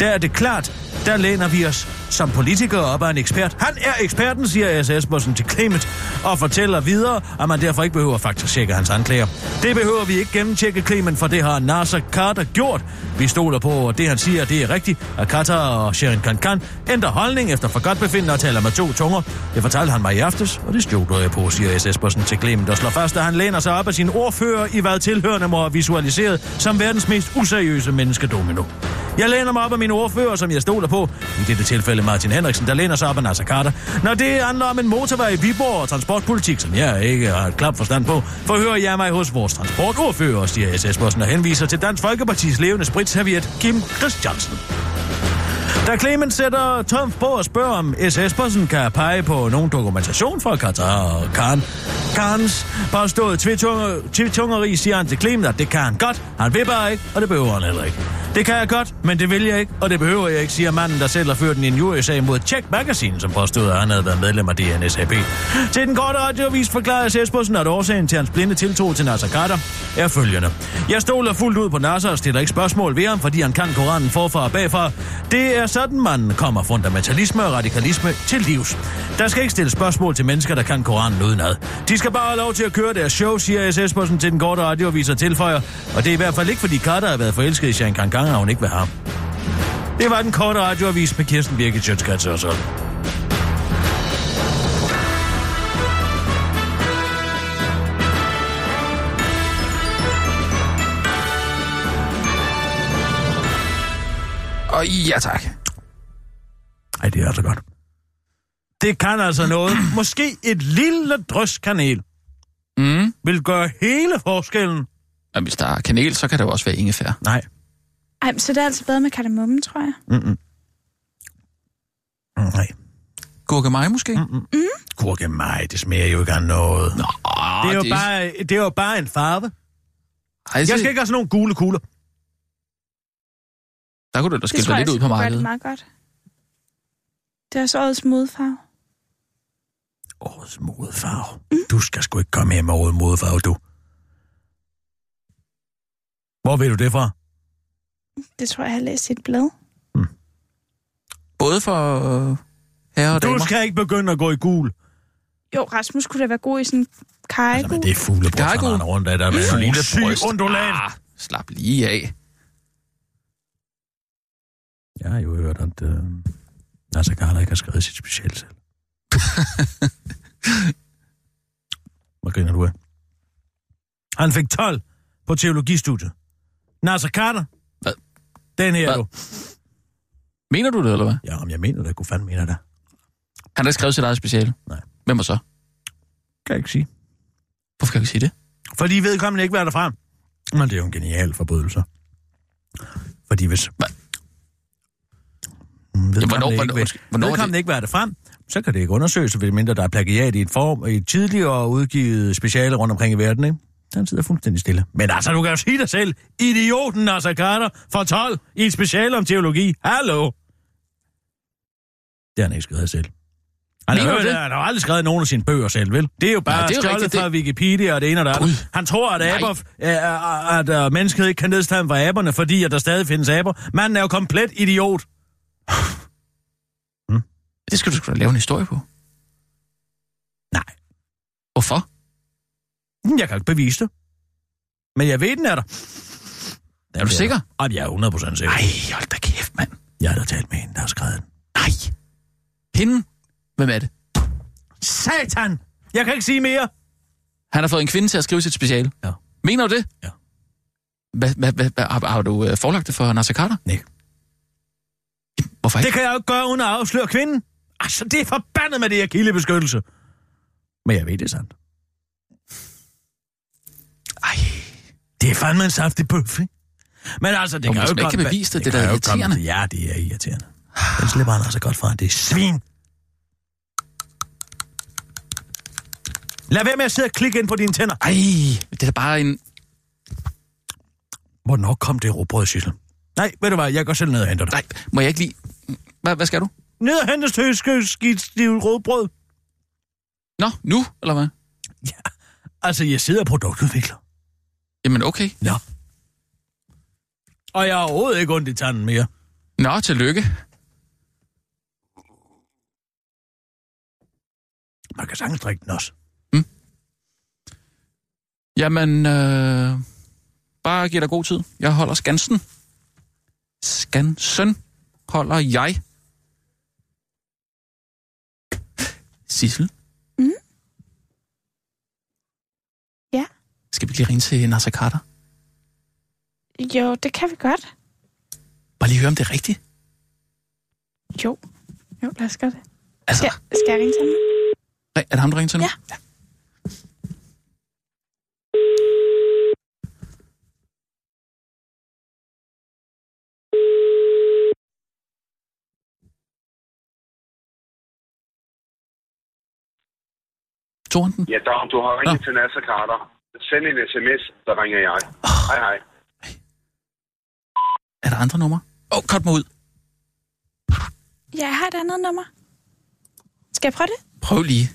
der er det klart, der læner vi os som politikere op af en ekspert. Han er eksperten, siger S. Espersen til Clement, og fortæller videre, at man derfor ikke behøver faktisk tjekke hans anklager. Det behøver vi ikke gennemtjekke Clement, for det har Nasser Carter gjort. Vi stoler på, at det han siger, det er rigtigt, at Carter og Sherin Khan ændrer holdning efter for godt befindende og taler med to tunger. Det fortalte han mig i aftes, og det stod jeg på, siger S. Espersen til Clement, og slår fast, at han læner sig op af sin ordfører i hvad tilhørende må have visualiseret som verdens mest useriøse menneskedomino. Jeg læner mig op af mine ordfører, som jeg stoler på. I dette tilfælde Martin Henriksen, der læner sig op af Nasser Carter. Når det handler om en motorvej i Viborg og transportpolitik, som jeg ikke har et klap forstand på, forhører jeg mig hos vores transportordfører, siger SS Bossen og henviser til Dansk Folkepartis levende spritserviet Kim Christiansen. Da Clemens sætter Tom på og spørger, om S. Espersen kan pege på nogen dokumentation fra Katar og Khan. Khans påståede tvitungeri, siger han til Clemens, at det kan han godt. Han vil bare ikke, og det behøver han heller ikke. Det kan jeg godt, men det vil jeg ikke, og det behøver jeg ikke, siger manden, der selv har ført en injuriesag mod Check Magazine, som påstod, at han havde været medlem af DNSAP. Til den korte radioavis forklarer S. At årsagen til hans blinde tiltro til Nasser Carter er følgende. Jeg stoler fuldt ud på Nasser og stiller ikke spørgsmål ved ham, fordi han kan Koranen forfra og bagfra. Det er sådan, man kommer fundamentalisme og radikalisme til livs. Der skal ikke stilles spørgsmål til mennesker, der kan Koranen udenad. De skal bare have lov til at køre deres show, siger S. Espersen til den korte radioavis og tilføjer. Og det er i hvert fald ikke, fordi Carter har været forelsket i Jean Kang og hun ikke have ham. Det var den korte radioavis med Kirsten Birgit Sjøtskrets og sådan. Og ja tak. Ej, det er altså godt. Det kan altså noget. (clears throat) Måske et lille drøs kanel Mm. vil gøre hele forskellen. Og hvis der er kanel, så kan det jo også være ingefær. Nej. Ej, så er det altså bedre med kardemomme, tror jeg. Mm-mm. Mm, Nej. Gurkemeje måske? Mm-mm. Gurkemeje, det smager jo ikke af noget. Nå, det, er jo bare, det er jo bare en farve. Ej, Jeg skal ikke have sådan nogle gule kugler. Der kunne du da Det skille dig lidt ud på gøre det markedet. meget godt. Det er også årets modfarve. Årets modefarve. Mm. Du skal sgu ikke komme hjem med årets modefarve, du. Hvor ved du det fra? Det tror jeg, jeg har læst i et blad. Både for øh, herrer og damer. Du skal ikke begynde at gå i gul. Jo, Rasmus kunne da være god i sådan en kajegul. Altså, men det er fuglebryst, han render rundt af der med en lille undulat. Ah, slap lige af. Jeg har jo hørt, at øh, Nasser Carter ikke har skrevet sit speciale selv. (laughs) Hvad griner du af? Han fik 12 på teologistudiet. Nasser Carter? Den her, Hvad? du. Mener du det, eller hvad? Ja, om jeg mener det, kunne fandme mene det. Han har ikke skrevet sit eget speciale. Nej. Hvem var så? Kan jeg ikke sige. Hvorfor kan jeg ikke sige det? Fordi vedkommende ikke være derfra. Men det er jo en genial forbrydelse. Fordi hvis... Hvad? Mm, Vedkommende, hvornår- ikke, hvornår- er vedkommende det- ikke være derfra, så kan det ikke undersøges, ved mindre der er plagiat i et, form, i et tidligere udgivet speciale rundt omkring i verden, ikke? Den sidder fuldstændig stille. Men altså, du kan jo sige dig selv, idioten Nasser Carter for 12 i et speciale om teologi. Hallo? Det har han ikke skrevet selv. Han har, hørt, det? han har aldrig skrevet nogen af sine bøger selv, vel? Det er jo bare Nej, det er stjålet rigtigt, fra det- Wikipedia og det ene og det andet. Han tror, at, aber, øh, at, at, at mennesket ikke kan nedstemme fra aberne, fordi at der stadig findes aber. Manden er jo komplet idiot. Det skal du sgu da lave en historie på. Nej. Hvorfor? Jeg kan ikke bevise det. Men jeg ved, den er der. Er du sikker? Jamen, jeg er 100% sikker. Nej, hold da kæft, mand. Jeg har da talt med hende, der har skrevet den. Nej. Hende? Hvem er det? Satan! Jeg kan ikke sige mere. Han har fået en kvinde til at skrive sit speciale. Ja. Mener du det? Ja. Hvad, hvad, hvad, har, har du øh, forelagt det for Nasser Carter? Nej. Hvorfor ikke? Det kan jeg jo ikke gøre, uden at afsløre kvinden. Altså, det er forbandet med det her kildebeskyttelse. Men jeg ved det sandt. Det er fandme en saftig bøf, ikke? Men altså, det Jo, kan jo ikke komme- kan bevise det, det er da jo komme- irriterende. Ja, det er irriterende. Den slipper han altså godt fra. Det er svin. Lad være med at sidde og klikke ind på dine tænder. ej, det er da bare en... Hvornår kom det råbrød, Sissel? Nej, ved du hvad, jeg går selv ned og henter det. Nej, må jeg ikke lige... Hvad, hvad skal du? Ned og hente stykke skidt stivt råbrød. Nå, nu, eller hvad? Altså, jeg sidder og produktudvikler. Jamen, okay. Ja. Og jeg har overhovedet ikke ondt i tanden mere. Nå, tillykke. Man kan sagtens drikke den også. Jamen, øh, bare giv dig god tid. Jeg holder skansen. Skansen holder jeg. Sissel? Skal vi ikke lige ringe til Nasser Carter? Jo, det kan vi godt. Bare lige høre, om det er rigtigt. Jo. Jo, lad os gøre det. Altså... Skal, skal jeg ringe til ham? Nej, er det ham, der ringer til nu? Ja. ja. Tog han? Ja, Dom, du har ringet Nå. til Nasser Carter. Send en sms, så ringer jeg. Hej, hej. Er der andre numre? Åh, oh, cut mig ud. Ja, jeg har et andet nummer. Skal jeg prøve det? Prøv lige.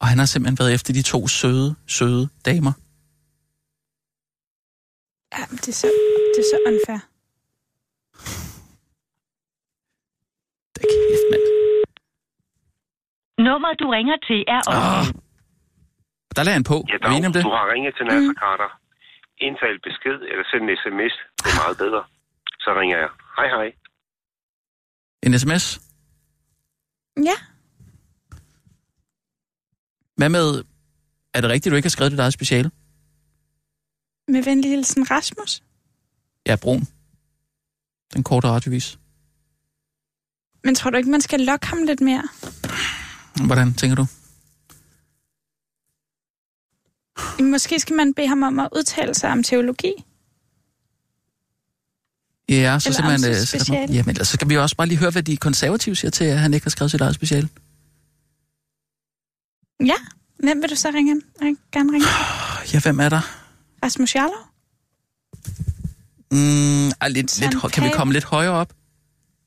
Og han har simpelthen været efter de to søde, søde damer. Ja, det er så, det er så unfair. Er kæft, mand. Nummeret, du ringer til, er Ah. optaget. Der lagde han på. Ja, er enige om det? du har ringet til Nasser Carter. Indtal besked eller send en sms. Det er meget bedre. Så ringer jeg. Hej, hej. En sms? Ja, Hvad med... Er det rigtigt, du ikke har skrevet dit eget speciale? med venlig hilsen Rasmus. Ja, Brun. Den korte radiovis. Men tror du ikke, man skal lokke ham lidt mere? Hvordan tænker du? Måske skal man bede ham om at udtale sig om teologi. Ja, så Eller sit øh, så-. Jamen, så skal vi også bare lige høre, hvad de konservative siger til, at han ikke har skrevet sit eget speciale. Ja, hvem vil du så ringe? ind? Jeg gerne ringe til. Ja, hvem er der? Rasmus Jarlov? Mm, ej, lidt, lidt, kan vi komme lidt højere op?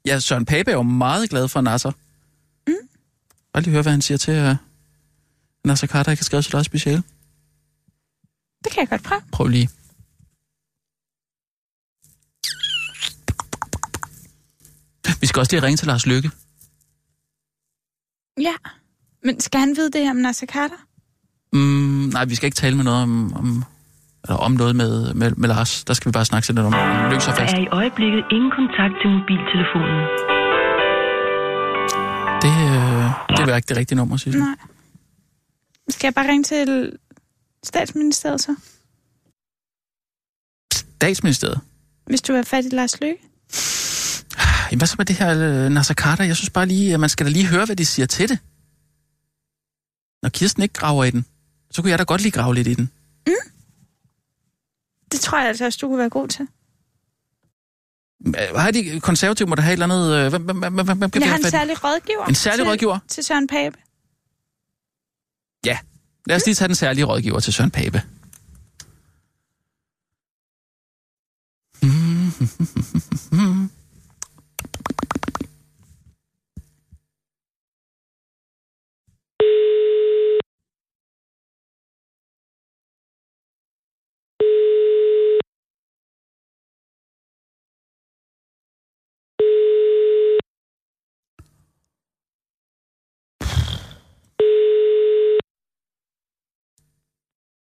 Ja, Søren Pape er jo meget glad for Nasser. Mm. Bare lige høre, hvad han siger til uh, Nasser Carter ikke har skrevet sit eget speciale. Det kan jeg godt prøve. Prøv lige. Vi skal også lige ringe til Lars Lykke. Ja, men skal han vide det om Nasser Carter? Mm, nej, vi skal ikke tale med noget om, om, eller om noget med, med, med Lars. Der skal vi bare snakke til lidt om løs og Der fast. er i øjeblikket ingen kontakt til mobiltelefonen. Det, øh, det er ikke det rigtige nummer, synes jeg. Nej. Skal jeg bare ringe til statsministeriet så? Statsministeriet. Hvis du er fat i Lars Løkke? Jamen, hvad så med det her øh, Nasser Carter? Jeg synes bare lige, at man skal da lige høre, hvad de siger til det. Når Kirsten ikke graver i den, så kunne jeg da godt lige grave lidt i den. Det tror jeg altså også, du kunne være god til. Øh, Har de konservative må der have et eller andet... Øh, hvem, hvem, hvem, hvem, hvem kan Jeg har en særlig rådgiver. En særlig til, rådgiver? Til Søren Pape. Ja. Lad os lige tage den særlige rådgiver til Søren Pape.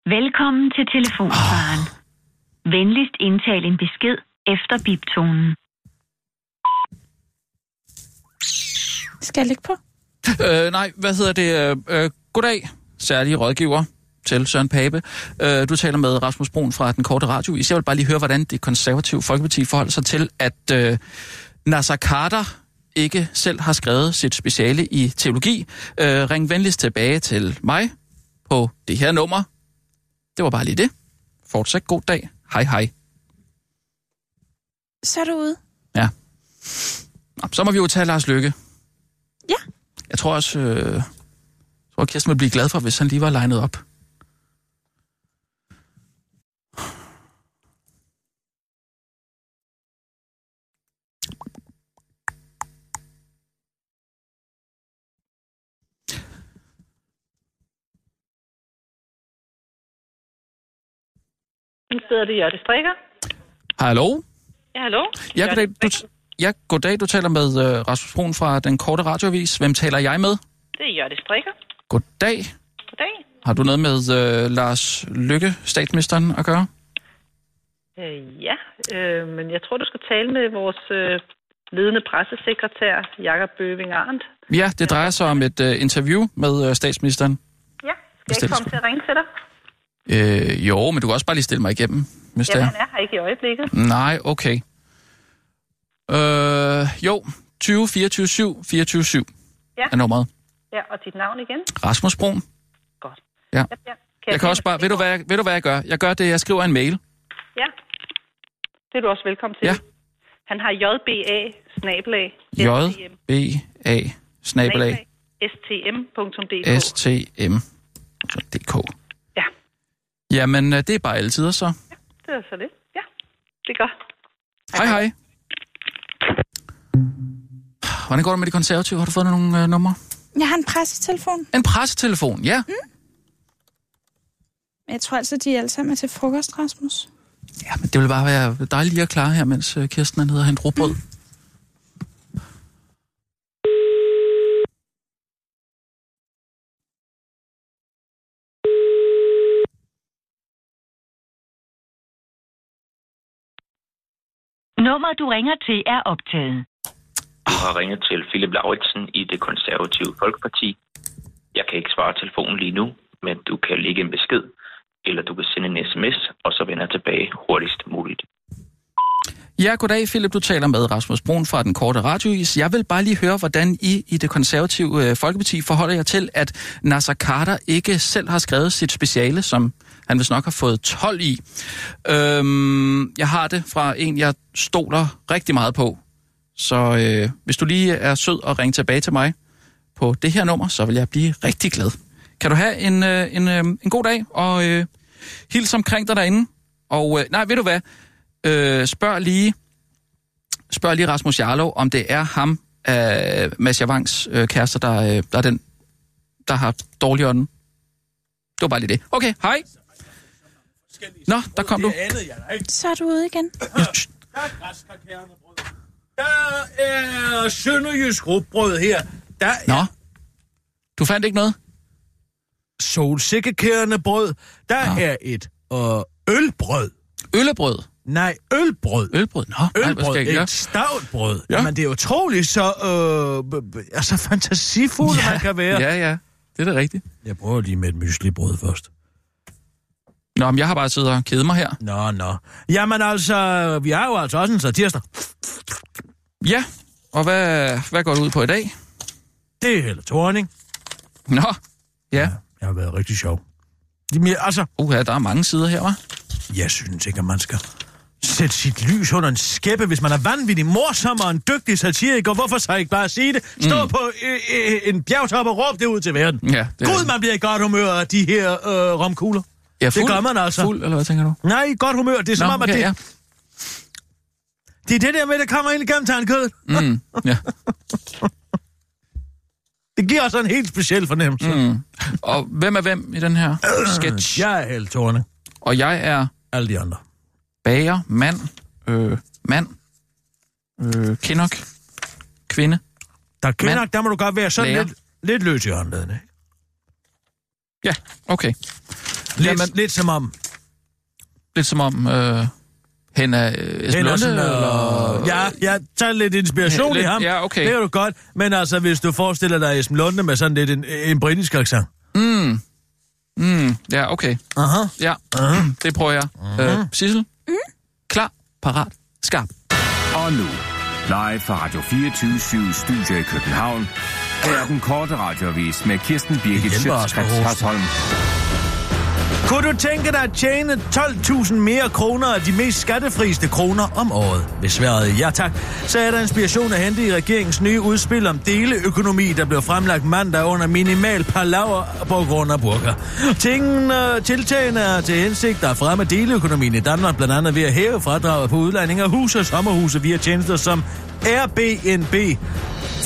Velkommen til telefonsvaren. Venligst indtal en besked efter biptonen. Skal jeg lægge på? Øh, nej, hvad hedder det? Øh, øh, goddag, særlige rådgiver til Søren Pape. Øh, du taler med Rasmus Brun fra Den Korte Radiovis. Jeg vil bare lige høre, hvordan det konservative Folkeparti forholder sig til, at øh, Nasser Carter ikke selv har skrevet sit speciale i teologi. Øh, ring venligst tilbage til mig på det her nummer. Det var bare lige det. Fortsat god dag. Hej hej. Så er du ude. Ja. Nå, så må vi jo tage Lars Lykke. Ja. Jeg tror også, øh, jeg tror, Kirsten ville blive glad for, hvis han lige var legnet op. Nu sidder det Jørgen Strikker. Hallo? Ja, hallo? Ja, goddag. Du, ja, goddag. Du taler med øh, Rasmus Brun fra Den Korte Radioavis. Hvem taler jeg med? Det er Jørgen Strikker. Goddag. Goddag. Har du noget med øh, Lars Lykke, statsministeren, at gøre? Øh, ja, øh, men jeg tror, du skal tale med vores øh, ledende pressesekretær, Jakob Bøving Arndt. Ja, det drejer sig om et øh, interview med øh, statsministeren. Ja, skal jeg er komme til at ringe til dig? Øh, jo, men du kan også bare lige stille mig igennem, hvis det Jamen, er. han er her ikke i øjeblikket. Nej, okay. Øh, jo, 20 24 7 24 7 Ja. er nummeret. Ja, og dit navn igen? Rasmus Brun. Godt. Ja. Ja, ja. Jeg, jeg kan også bare, ved du, hvad jeg, ved du hvad jeg gør? Jeg gør det, jeg skriver en mail. Ja, det er du også velkommen til. Ja. Han har JBA, snabelag, J, B, A, snabelag, stm.dk. stm.dk. Ja. Jamen, øh, det er bare altid så. Det er så det. Ja, det er godt. Hej, hej. Hvordan går det med de konservative? Har du fået nogle øh, numre? Jeg har en pressetelefon. En pressetelefon, ja. Mm. Jeg tror altså, de er alle sammen er til frokost, Rasmus. Ja, men det vil bare være dejligt lige at klare her, mens øh, Kirsten er nede og hente råbrød. Mm. Nummer, du ringer til, er optaget. Du har ringet til Philip Lauritsen i det konservative Folkeparti. Jeg kan ikke svare telefonen lige nu, men du kan lægge en besked, eller du kan sende en sms, og så vender jeg tilbage hurtigst muligt. Ja, goddag Philip. Du taler med Rasmus Brun fra Den Korte Radiois. Jeg vil bare lige høre, hvordan I i det konservative øh, Folkeparti forholder jer til, at Nasser Carter ikke selv har skrevet sit speciale, som han vist nok har fået 12 i. Øhm, jeg har det fra en, jeg stoler rigtig meget på. Så øh, hvis du lige er sød og ringer tilbage til mig på det her nummer, så vil jeg blive rigtig glad. Kan du have en, øh, en, øh, en god dag, og øh, hils omkring dig derinde. Og øh, nej, ved du hvad? Øh, spørg lige spørg lige Rasmus Jarlov, om det er ham, øh, Mads Javangs øh, kæreste, der, øh, der er den, der har dårlig ånden. Det var bare lige det. Okay, hej. Nå, der kom du. Så er du ude igen. (laughs) Der er sønderjysk rugbrød her. Der er Nå, du fandt ikke noget? solsikkekærende brød. Der Nå. er et øh, ølbrød. Øllebrød. Nej, ølbrød. Ølbrød? Nå, nej, hvad Ølbrød, skal jeg gøre? et stavtbrød. Ja. Ja. Men det er utroligt så, øh, altså fantasifuld ja. man kan være. Ja, ja, det er da rigtigt. Jeg prøver lige med et myslibrød først. Nå, men jeg har bare siddet og kedet mig her. Nå, nå. Jamen altså, vi har jo altså også en satirsdag. Ja, og hvad, hvad går du ud på i dag? Det er Helle Thorning. Nå, ja. Jeg har været rigtig sjov. Jamen, altså, Uha, der er mange sider her, var. jeg synes ikke, at man skal sætte sit lys under en skæppe, hvis man er vanvittig morsom og en dygtig satiriker. Hvorfor så ikke bare sige det? Stå mm. på øh, øh, en bjergtop og råb det ud til verden. Ja, det er Gud, man bliver i godt humør af de her øh, romkugler. Ja, Det gør man altså. Fuld, eller hvad tænker du? Nej, godt humør. Det er som Nå, om, at okay, det, ja. det er det der med, der kommer ind igennem tandkødet. Mm, ja. (laughs) Det giver også en helt speciel fornemmelse. Mm. Og hvem er hvem i den her (clears throat) sketch? Jeg er Helle Thorning. Og jeg er Alle de andre. bager, mand, øh, mand, øh, kindok, kvinde. Der kender, Mand. der må du godt være sådan Lærer. lidt, lidt løs i håndleden, ikke? Ja, okay. Lidt, Jamen- lidt som om Lidt som om øh, hen af øh, Lunde, og... eller... Ja, jeg tager lidt inspiration Ja, lidt- i ham. ja, okay. Det er jo godt. Men altså, hvis du forestiller dig Esben Lunde med sådan lidt en, en britisk accent. Mm. Mm, ja, okay. Aha. Ja, det prøver jeg. Øh, Sissel? Mm. Klar, parat, skarp. Og nu, live fra Radio 24 Studio i København. Her er den korte radiovis med Kirsten Birgit Schøtzgrads. Hasholm. Kunne du tænke dig at tjene 12.000 mere kroner af de mest skattefrieste kroner om året? Hvis svaret ja tak, så er der inspiration at hente i regeringens nye udspil om deleøkonomi, der blev fremlagt mandag under minimal palaver på grund af burger. Tingene, øh, tiltagene er til hensigt at fremme deleøkonomien i Danmark, blandt andet ved at hæve fradraget på udlejning af huse og sommerhuse via tjenester som Airbnb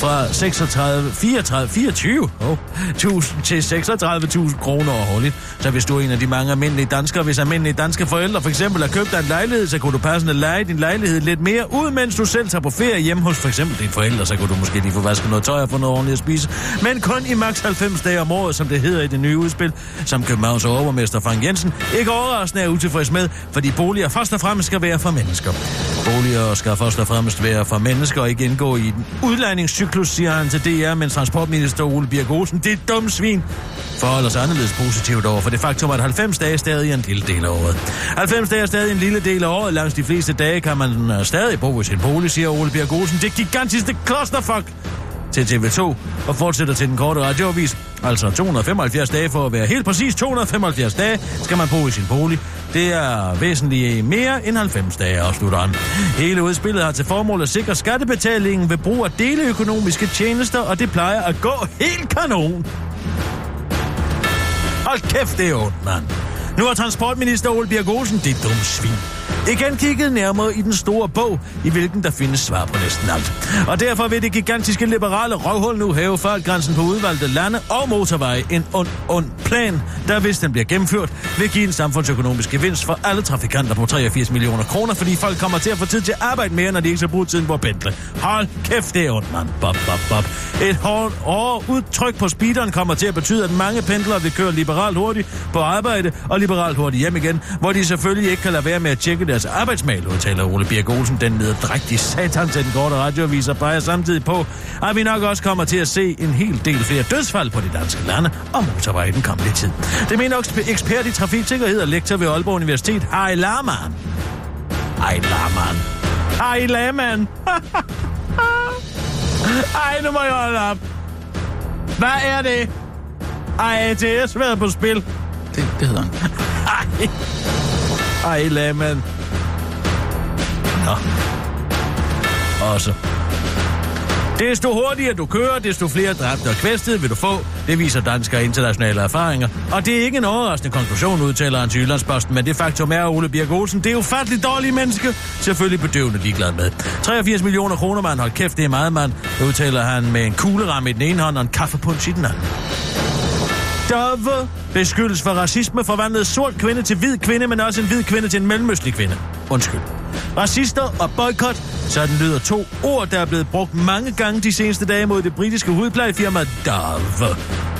fra 36, 34, 24 oh, 1000 til 36.000 kroner årligt. Så hvis du er en af de mange almindelige danskere, hvis almindelige danske forældre for eksempel har købt dig en lejlighed, så kunne du passende leje din lejlighed lidt mere ud, mens du selv tager på ferie hjemme hos for eksempel dine forældre, så kunne du måske lige få vasket noget tøj og få noget ordentligt at spise. Men kun i maks 90 dage om året, som det hedder i det nye udspil, som Københavns overmester Frank Jensen ikke overraskende er utilfreds med, fordi boliger først og fremmest skal være for mennesker. Boliger skal først og fremmest være for mennesker og ikke indgå i den cyklus, siger han til DR, men transportminister Ole Birk Olsen, det er dumt svin, forholder sig anderledes positivt over for det faktum, at 90 dage er stadig en lille del af året. 90 dage er stadig en lille del af året. Langs de fleste dage kan man øh, stadig bo i sin bolig, siger Ole Birk Olsen. Det gigantiske clusterfuck til TV2 og fortsætter til den korte radioavis. Altså 275 dage for at være helt præcis 275 dage, skal man bo i sin bolig. Det er væsentligt mere end 90 dage, afslutter han. Hele udspillet har til formål at sikre skattebetalingen ved brug af deleøkonomiske tjenester, og det plejer at gå helt kanon. Hold kæft, det er ondt, mand. Nu har transportminister Ole Birk Olsen, det dumme svin, igen kigget nærmere i den store bog, i hvilken der findes svar på næsten alt. Og derfor vil det gigantiske liberale røvhul nu hæve fartgrænsen på udvalgte lande og motorveje en ond, ond plan, der hvis den bliver gennemført, vil give en samfundsøkonomisk gevinst for alle trafikanter på 83 millioner kroner, fordi folk kommer til at få tid til at arbejde mere, når de ikke skal bruge tiden på at pendle. Hold kæft, det er ondt, mand. Bob, bob, bob. Et hårdt år udtryk på speederen kommer til at betyde, at mange pendlere vil køre liberalt hurtigt på arbejde og liberalt hurtigt hjem igen, hvor de selvfølgelig ikke kan lade være med at tjekke deres arbejdsmal, udtaler Ole Birk Olsen, den nederdrægtige satan til den korte radioavis, og peger samtidig på, at vi nok også kommer til at se en hel del flere dødsfald på de danske lande og motorveje i den kommende tid. Det mener også ekspert i trafiksikkerhed og lektor ved Aalborg Universitet, Harry Laman. Ej, Laman. Ej, Laman. Ej, nu må jeg holde op. Hvad er det? Ej, det er svært på spil. Det, det hedder han. Ej. Ej, Laman. Nå. Også. Desto hurtigere du kører, desto flere dræbte og kvæstede vil du få. Det viser danske og internationale erfaringer. Og det er ikke en overraskende konklusion, udtaler han til Jyllandsposten, men det faktum er, Ole Birk Olsen, det er jo dårlige menneske. Selvfølgelig bedøvende ligeglad med. 83 millioner kroner, mand. Hold kæft, det er meget, mand. udtaler han med en kugleramme i den ene hånd og en kaffepunch i den anden. Dove beskyldes for racisme forvandlede sort kvinde til hvid kvinde, men også en hvid kvinde til en mellemøstlig kvinde. Undskyld. Racister og boykot, sådan lyder to ord, der er blevet brugt mange gange de seneste dage mod det britiske hudplejefirma Dove,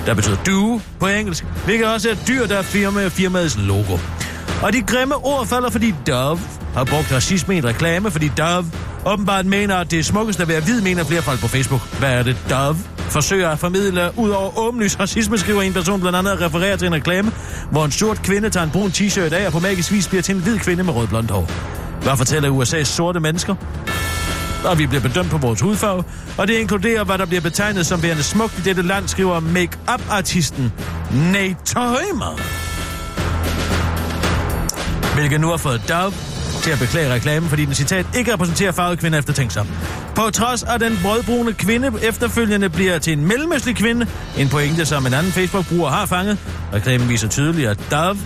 der betyder due på engelsk, hvilket også er dyr, der er firma firmaets logo. Og de grimme ord falder, fordi Dove har brugt racisme i en reklame, fordi Dove åbenbart mener, at det er smukkest at være hvid, mener flere folk på Facebook. Hvad er det, Dove forsøger at formidle ud over åbenlys racisme, skriver en person blandt andet refererer til en reklame, hvor en sort kvinde tager en brun t-shirt af og på magisk vis bliver til en hvid kvinde med rødblondt hår. Hvad fortæller USA's sorte mennesker? Og vi bliver bedømt på vores hudfarve, og det inkluderer, hvad der bliver betegnet som værende smukt i dette land, skriver make-up-artisten Nate Tøjmer. Hvilket nu har fået Dove til at beklage reklamen, fordi den citat ikke repræsenterer farvede kvinder eftertænksom. På trods af den brødbrune kvinde efterfølgende bliver til en mellemøstlig kvinde, en pointe, som en anden Facebook-bruger har fanget. Reklamen viser tydeligt, at Dove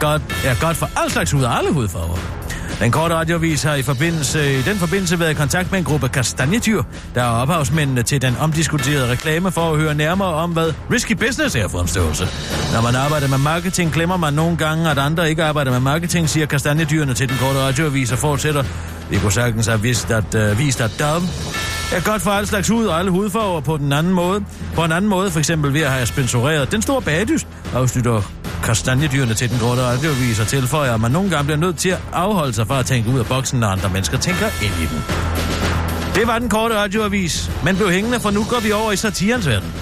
godt, er godt for al slags hud og alle hudfarver. Den korte radiovis har i, forbindelse, i den forbindelse været i kontakt med en gruppe kastanjetyr, der er ophavsmændene til den omdiskuterede reklame for at høre nærmere om, hvad risky business er for omståelse. Når man arbejder med marketing, glemmer man nogle gange, at andre ikke arbejder med marketing, siger kastanjedyrene til den korte radioavis og fortsætter. Vi kunne sagtens have vist, at, uh, vist, at Dove er godt for alle slags hud og alle hudfarver på den anden måde. På en anden måde, for eksempel ved at have sponsoreret den store bagdyst, afslutter kastanjedyrene til den korte radioavis og tilføjer, at man nogle gange bliver nødt til at afholde sig fra at tænke ud af boksen, når andre mennesker tænker ind i den. Det var den korte radioavis, men blev hængende, for nu går vi over i satirens verden.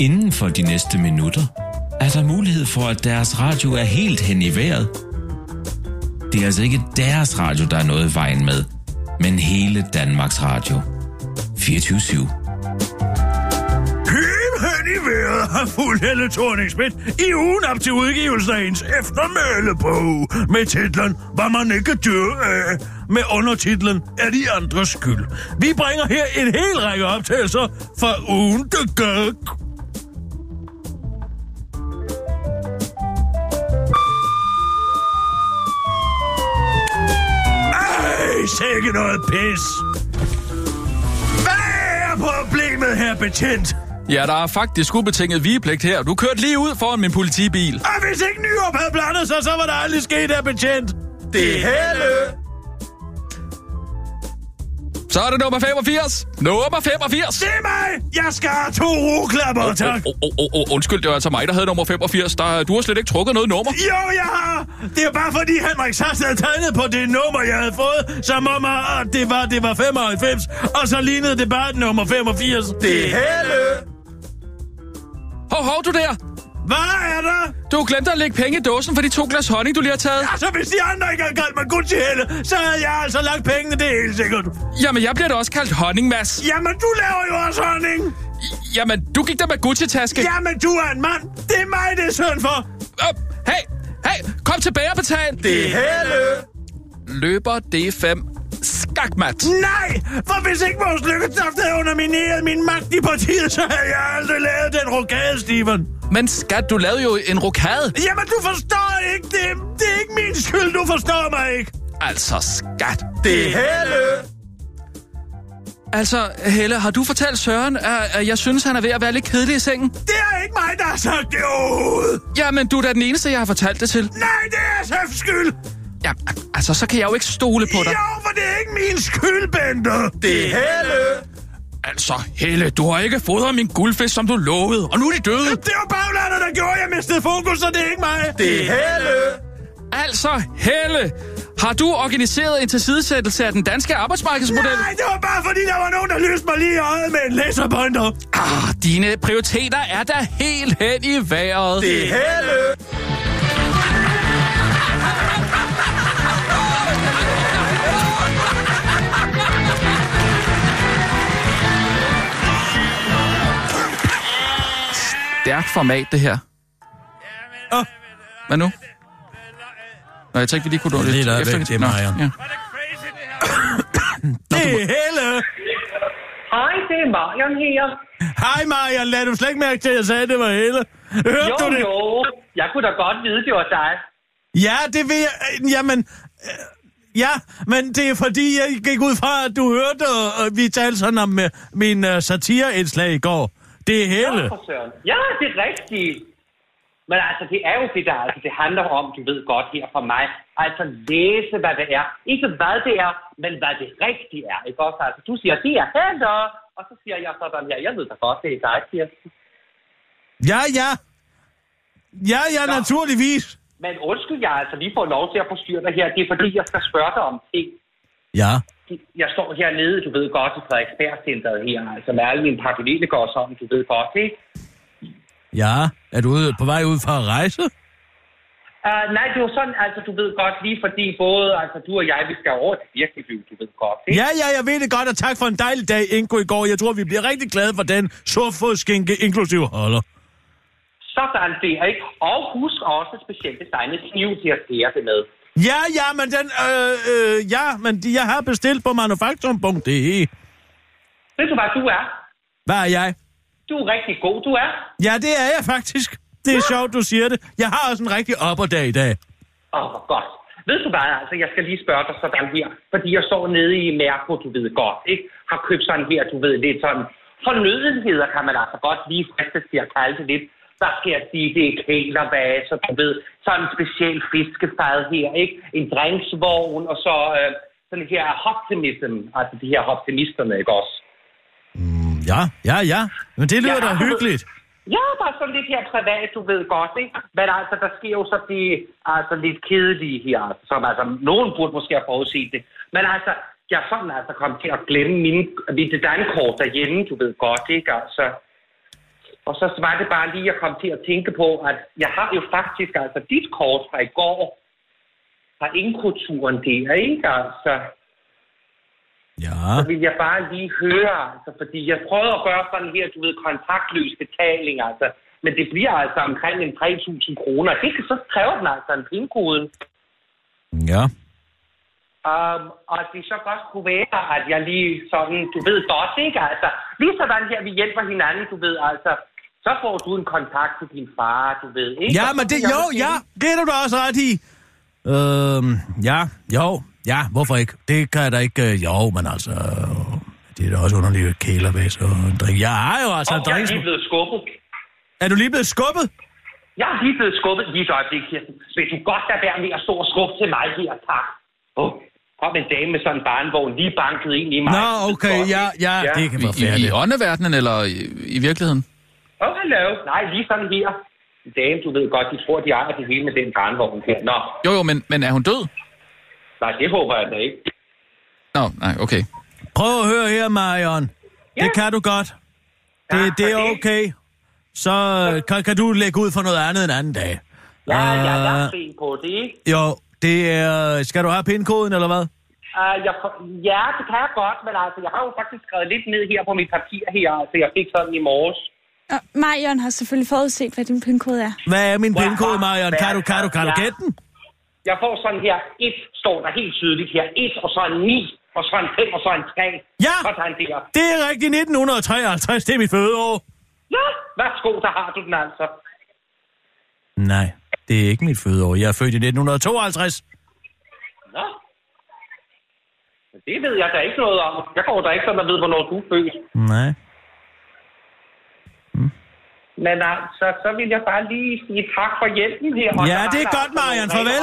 Inden for de næste minutter er der mulighed for, at deres radio er helt hen i vejret. Det er altså ikke deres radio, der er noget i vejen med, men hele Danmarks Radio. 24 /7. Helt i vejret har fuld Helle thorning i ugen op til udgivelsen af ens eftermælebog med titlen Hvad man ikke dør af, med undertitlen Er de andres skyld. Vi bringer her en hel række optagelser fra ugen, der gik. Sikke noget pis. Hvad er problemet her, betjent? Ja, der er faktisk ubetinget vigepligt her. Du kørte lige ud foran min politibil. Og hvis ikke Nyrup havde blandet sig, så var der aldrig sket der, betjent. Det er Helle. Så er det nummer 85. Nummer 85. Det er mig! Jeg skal have to roklapper, tak. oh, oh, oh, oh, undskyld, det var altså mig, der havde nummer 85. Der, du har slet ikke trukket noget nummer. Jo, jeg har! Det er bare fordi Henrik Sass havde tegnet på det nummer, jeg havde fået, som om at det var, det var 95, og så lignede det bare nummer 85. Det er Helle! Hov, hov, du der. Hvad er der? Du glemte at lægge penge i dåsen for de to glas honning, du lige har taget. Altså, hvis de andre ikke havde kaldt mig Gucci Helle, så havde jeg altså lagt pengene, det er helt sikkert. Jamen, jeg bliver da også kaldt honning, Mads. Jamen, du laver jo også honning. Jamen, du gik der med Gucci-taske. Jamen, du er en mand. Det er mig, det er synd for. Op. Hey, hey, kom tilbage og betal. Det er Helle. Løber D5. Skakmat. Nej, for hvis ikke vores lykketoft havde undermineret min magt i partiet, så havde jeg aldrig lavet den rokade, Steven. Men skat, du lavede jo en rokade. Jamen, du forstår ikke det. Det er ikke min skyld, du forstår mig ikke. Altså, skat. Det er Helle. Altså, Helle, har du fortalt Søren, at, jeg synes, han er ved at være lidt kedelig i sengen? Det er ikke mig, der har sagt det overhovedet. Jamen, du er da den eneste, jeg har fortalt det til. Nej, det er SF's skyld. Ja, altså, så kan jeg jo ikke stole på dig. Jo, for det er ikke min skyld, Bente. Det er Helle. Altså, Helle, du har ikke fodret min guldfisk, som du lovede, og nu er de døde. Det var baglandet, der gjorde, jeg mistede fokus, så det er ikke mig. Det er Helle. Altså, Helle, har du organiseret en tilsidesættelse af den danske arbejdsmarkedsmodel? Nej, det var bare fordi, der var nogen, der lyste mig lige i øjet med en laserpointer. Ah, dine prioriteter er da helt hen i vejret. Det er Helle. Stærkt format, det her. Åh. Hvad nu? Nå, jeg tænkte, vi lige kunne Det er lidt der efter. væk, det er Marion. ja. Det er Helle. Hej, det er Marion her. Hej, Marion. Lad du slet ikke mærke til, at jeg sagde, at det var Helle. Hørte jo, du det? jo. Jeg kunne da godt vide, det var dig. Ja, det vil jeg. øh, Jamen, øh, ja, men det er fordi, jeg gik ud fra, at du hørte, og, og vi talte sådan om uh, min uh, satireindslag i går. Det er Helle. Ja, det er rigtigt. Men altså, det er jo det, der altså, det handler om, du ved godt her for mig. Altså læse, hvad det er. Ikke hvad det er, men hvad det rigtigt er. Ikke også? Altså, du siger, det er heller, og så siger jeg sådan her, jeg ved da godt, det er dig, Kirsten. Ja, ja. Ja, ja, Nå. naturligvis. Men undskyld, jeg altså lige får lov til at forstyrre dig her. Det er fordi, jeg skal spørge dig om ting. Ja. Jeg står hernede, du ved godt, i Frederiksberg-centret her, altså med alle mine parallelikere og sådan, du ved godt, ikke? Ja. Er du ude, på vej ud for at rejse? Uh, nej, det var sådan, altså du ved godt, lige fordi både altså, du og jeg, vi skal over til virkelig liv, du ved godt, ikke? Ja, ja, jeg ved det godt, og tak for en dejlig dag, Ingo, i går. Jeg tror, vi bliver rigtig glade for den surfodskinke, inklusiv holder. Sådan det, ikke? Og husk også specielt designet kniv til at skære det med. Ja, ja, men den, øh, øh, ja, men de, jeg har bestilt på manufaktum.de. Ved du hvad du er? Hvad er jeg? Du er rigtig god, du er. Ja, det er jeg faktisk. Det er sjovt, du siger det. Jeg har også en rigtig opperdag i dag. Åh, oh, godt. Ved du hvad, altså, jeg skal lige spørge dig sådan her. Fordi jeg står nede i Mærko, du ved godt, ikke? Har købt sådan her, du ved, lidt sådan fornødenheder, kan man altså godt lige fristes til at kalde det lidt. Der skal jeg sige, det er kælervaser, du ved, sådan en speciel fiskefad her, ikke? En drinksvogn, og så øh, sådan her optimism, altså de her optimisterne, ikke også? Ja, ja, ja. Men det lyder Ja, da hyggeligt. Ja, bare sådan lidt her privat, du ved godt, ikke? Men altså, der sker jo så de altså, lidt kedelige her, som altså, nogen burde måske have forudset det. Men altså, jeg er sådan altså kommet til at glemme mine, mit dankort derhjemme, du ved godt, ikke? Altså, og så var det bare lige, at jeg kom til at tænke på, at jeg har jo faktisk altså dit kort fra i går, fra indkulturen der, ikke? Altså, Ja. så vil jeg bare lige høre, altså, fordi jeg prøvede at gøre sådan her, du ved, kontaktløs betaling, altså. Men det bliver altså omkring en 3.000 kroner. Det kan så kræve den altså en pindkoden. Ja. Um, og det så godt kunne være, at jeg lige sådan, du ved godt, ikke? Altså, lige sådan her, vi hjælper hinanden, du ved, altså. Så får du en kontakt til din far, du ved, ikke? Ja, så men det, jo, ja, det er du da også ret i. Øhm, ja, jo, ja, hvorfor ikke? Det kan jeg da ikke, øh, jo, men altså, øh, det er da også underligt at kælervæs og en drink. Jeg har jo altså Og en jeg er drink. lige blevet skubbet. Er du lige blevet skubbet? Jeg er lige blevet skubbet lige et øjeblik, Kirsten. Vil du godt lade være med at stå og skubbe til mig her, tak? Åh, kom en dame med sådan en barnvogn lige banket ind i mig. Nå, okay, ja, ja, det kan være I, i, færdigt. I åndeverdenen eller i, i virkeligheden? Åh, oh, hallo. Nej, lige sådan her. Dame, du ved godt, de tror, de ejer det hele med den barnvogn her. Nå, Jo, jo, men, men er hun død? nej, det håber jeg da ikke. Nå, nej, okay. Prøv at høre her, Marion. Det kan du godt. Det, Ja, det er okay. så øh, kan, kan du lægge ud for noget andet en anden dag. Ja, ja, jeg er Øh, sen på det, ikke? Jo, det er... Skal du have pindkoden, eller hvad? Uh, jeg, ja, det kan jeg godt, men altså, jeg har jo faktisk skrevet lidt ned her på mit papir her, altså jeg fik sådan i morges. Og Marion har selvfølgelig forudset, hvad din pindkode er. Hvad er min pindkode, bare Marion? Kan du, kan du, kan du gætte den? Jeg får sådan her, et står der helt tydeligt her, et og så en 9, og så en 5 og så en 3. Ja! Sådan der. Det er rigtigt 1953, det er mit fødeår. Ja, værsgo, der har du den altså. Nej, det er ikke mit fødeår. Jeg er født i 1952. Nå. Men Det ved jeg da ikke noget om. Jeg går da ikke sådan og ved, hvornår du er født. Nej. Men altså, så vil jeg bare lige sige tak for hjælpen her. Og Ja, det er godt, Marian. Farvel.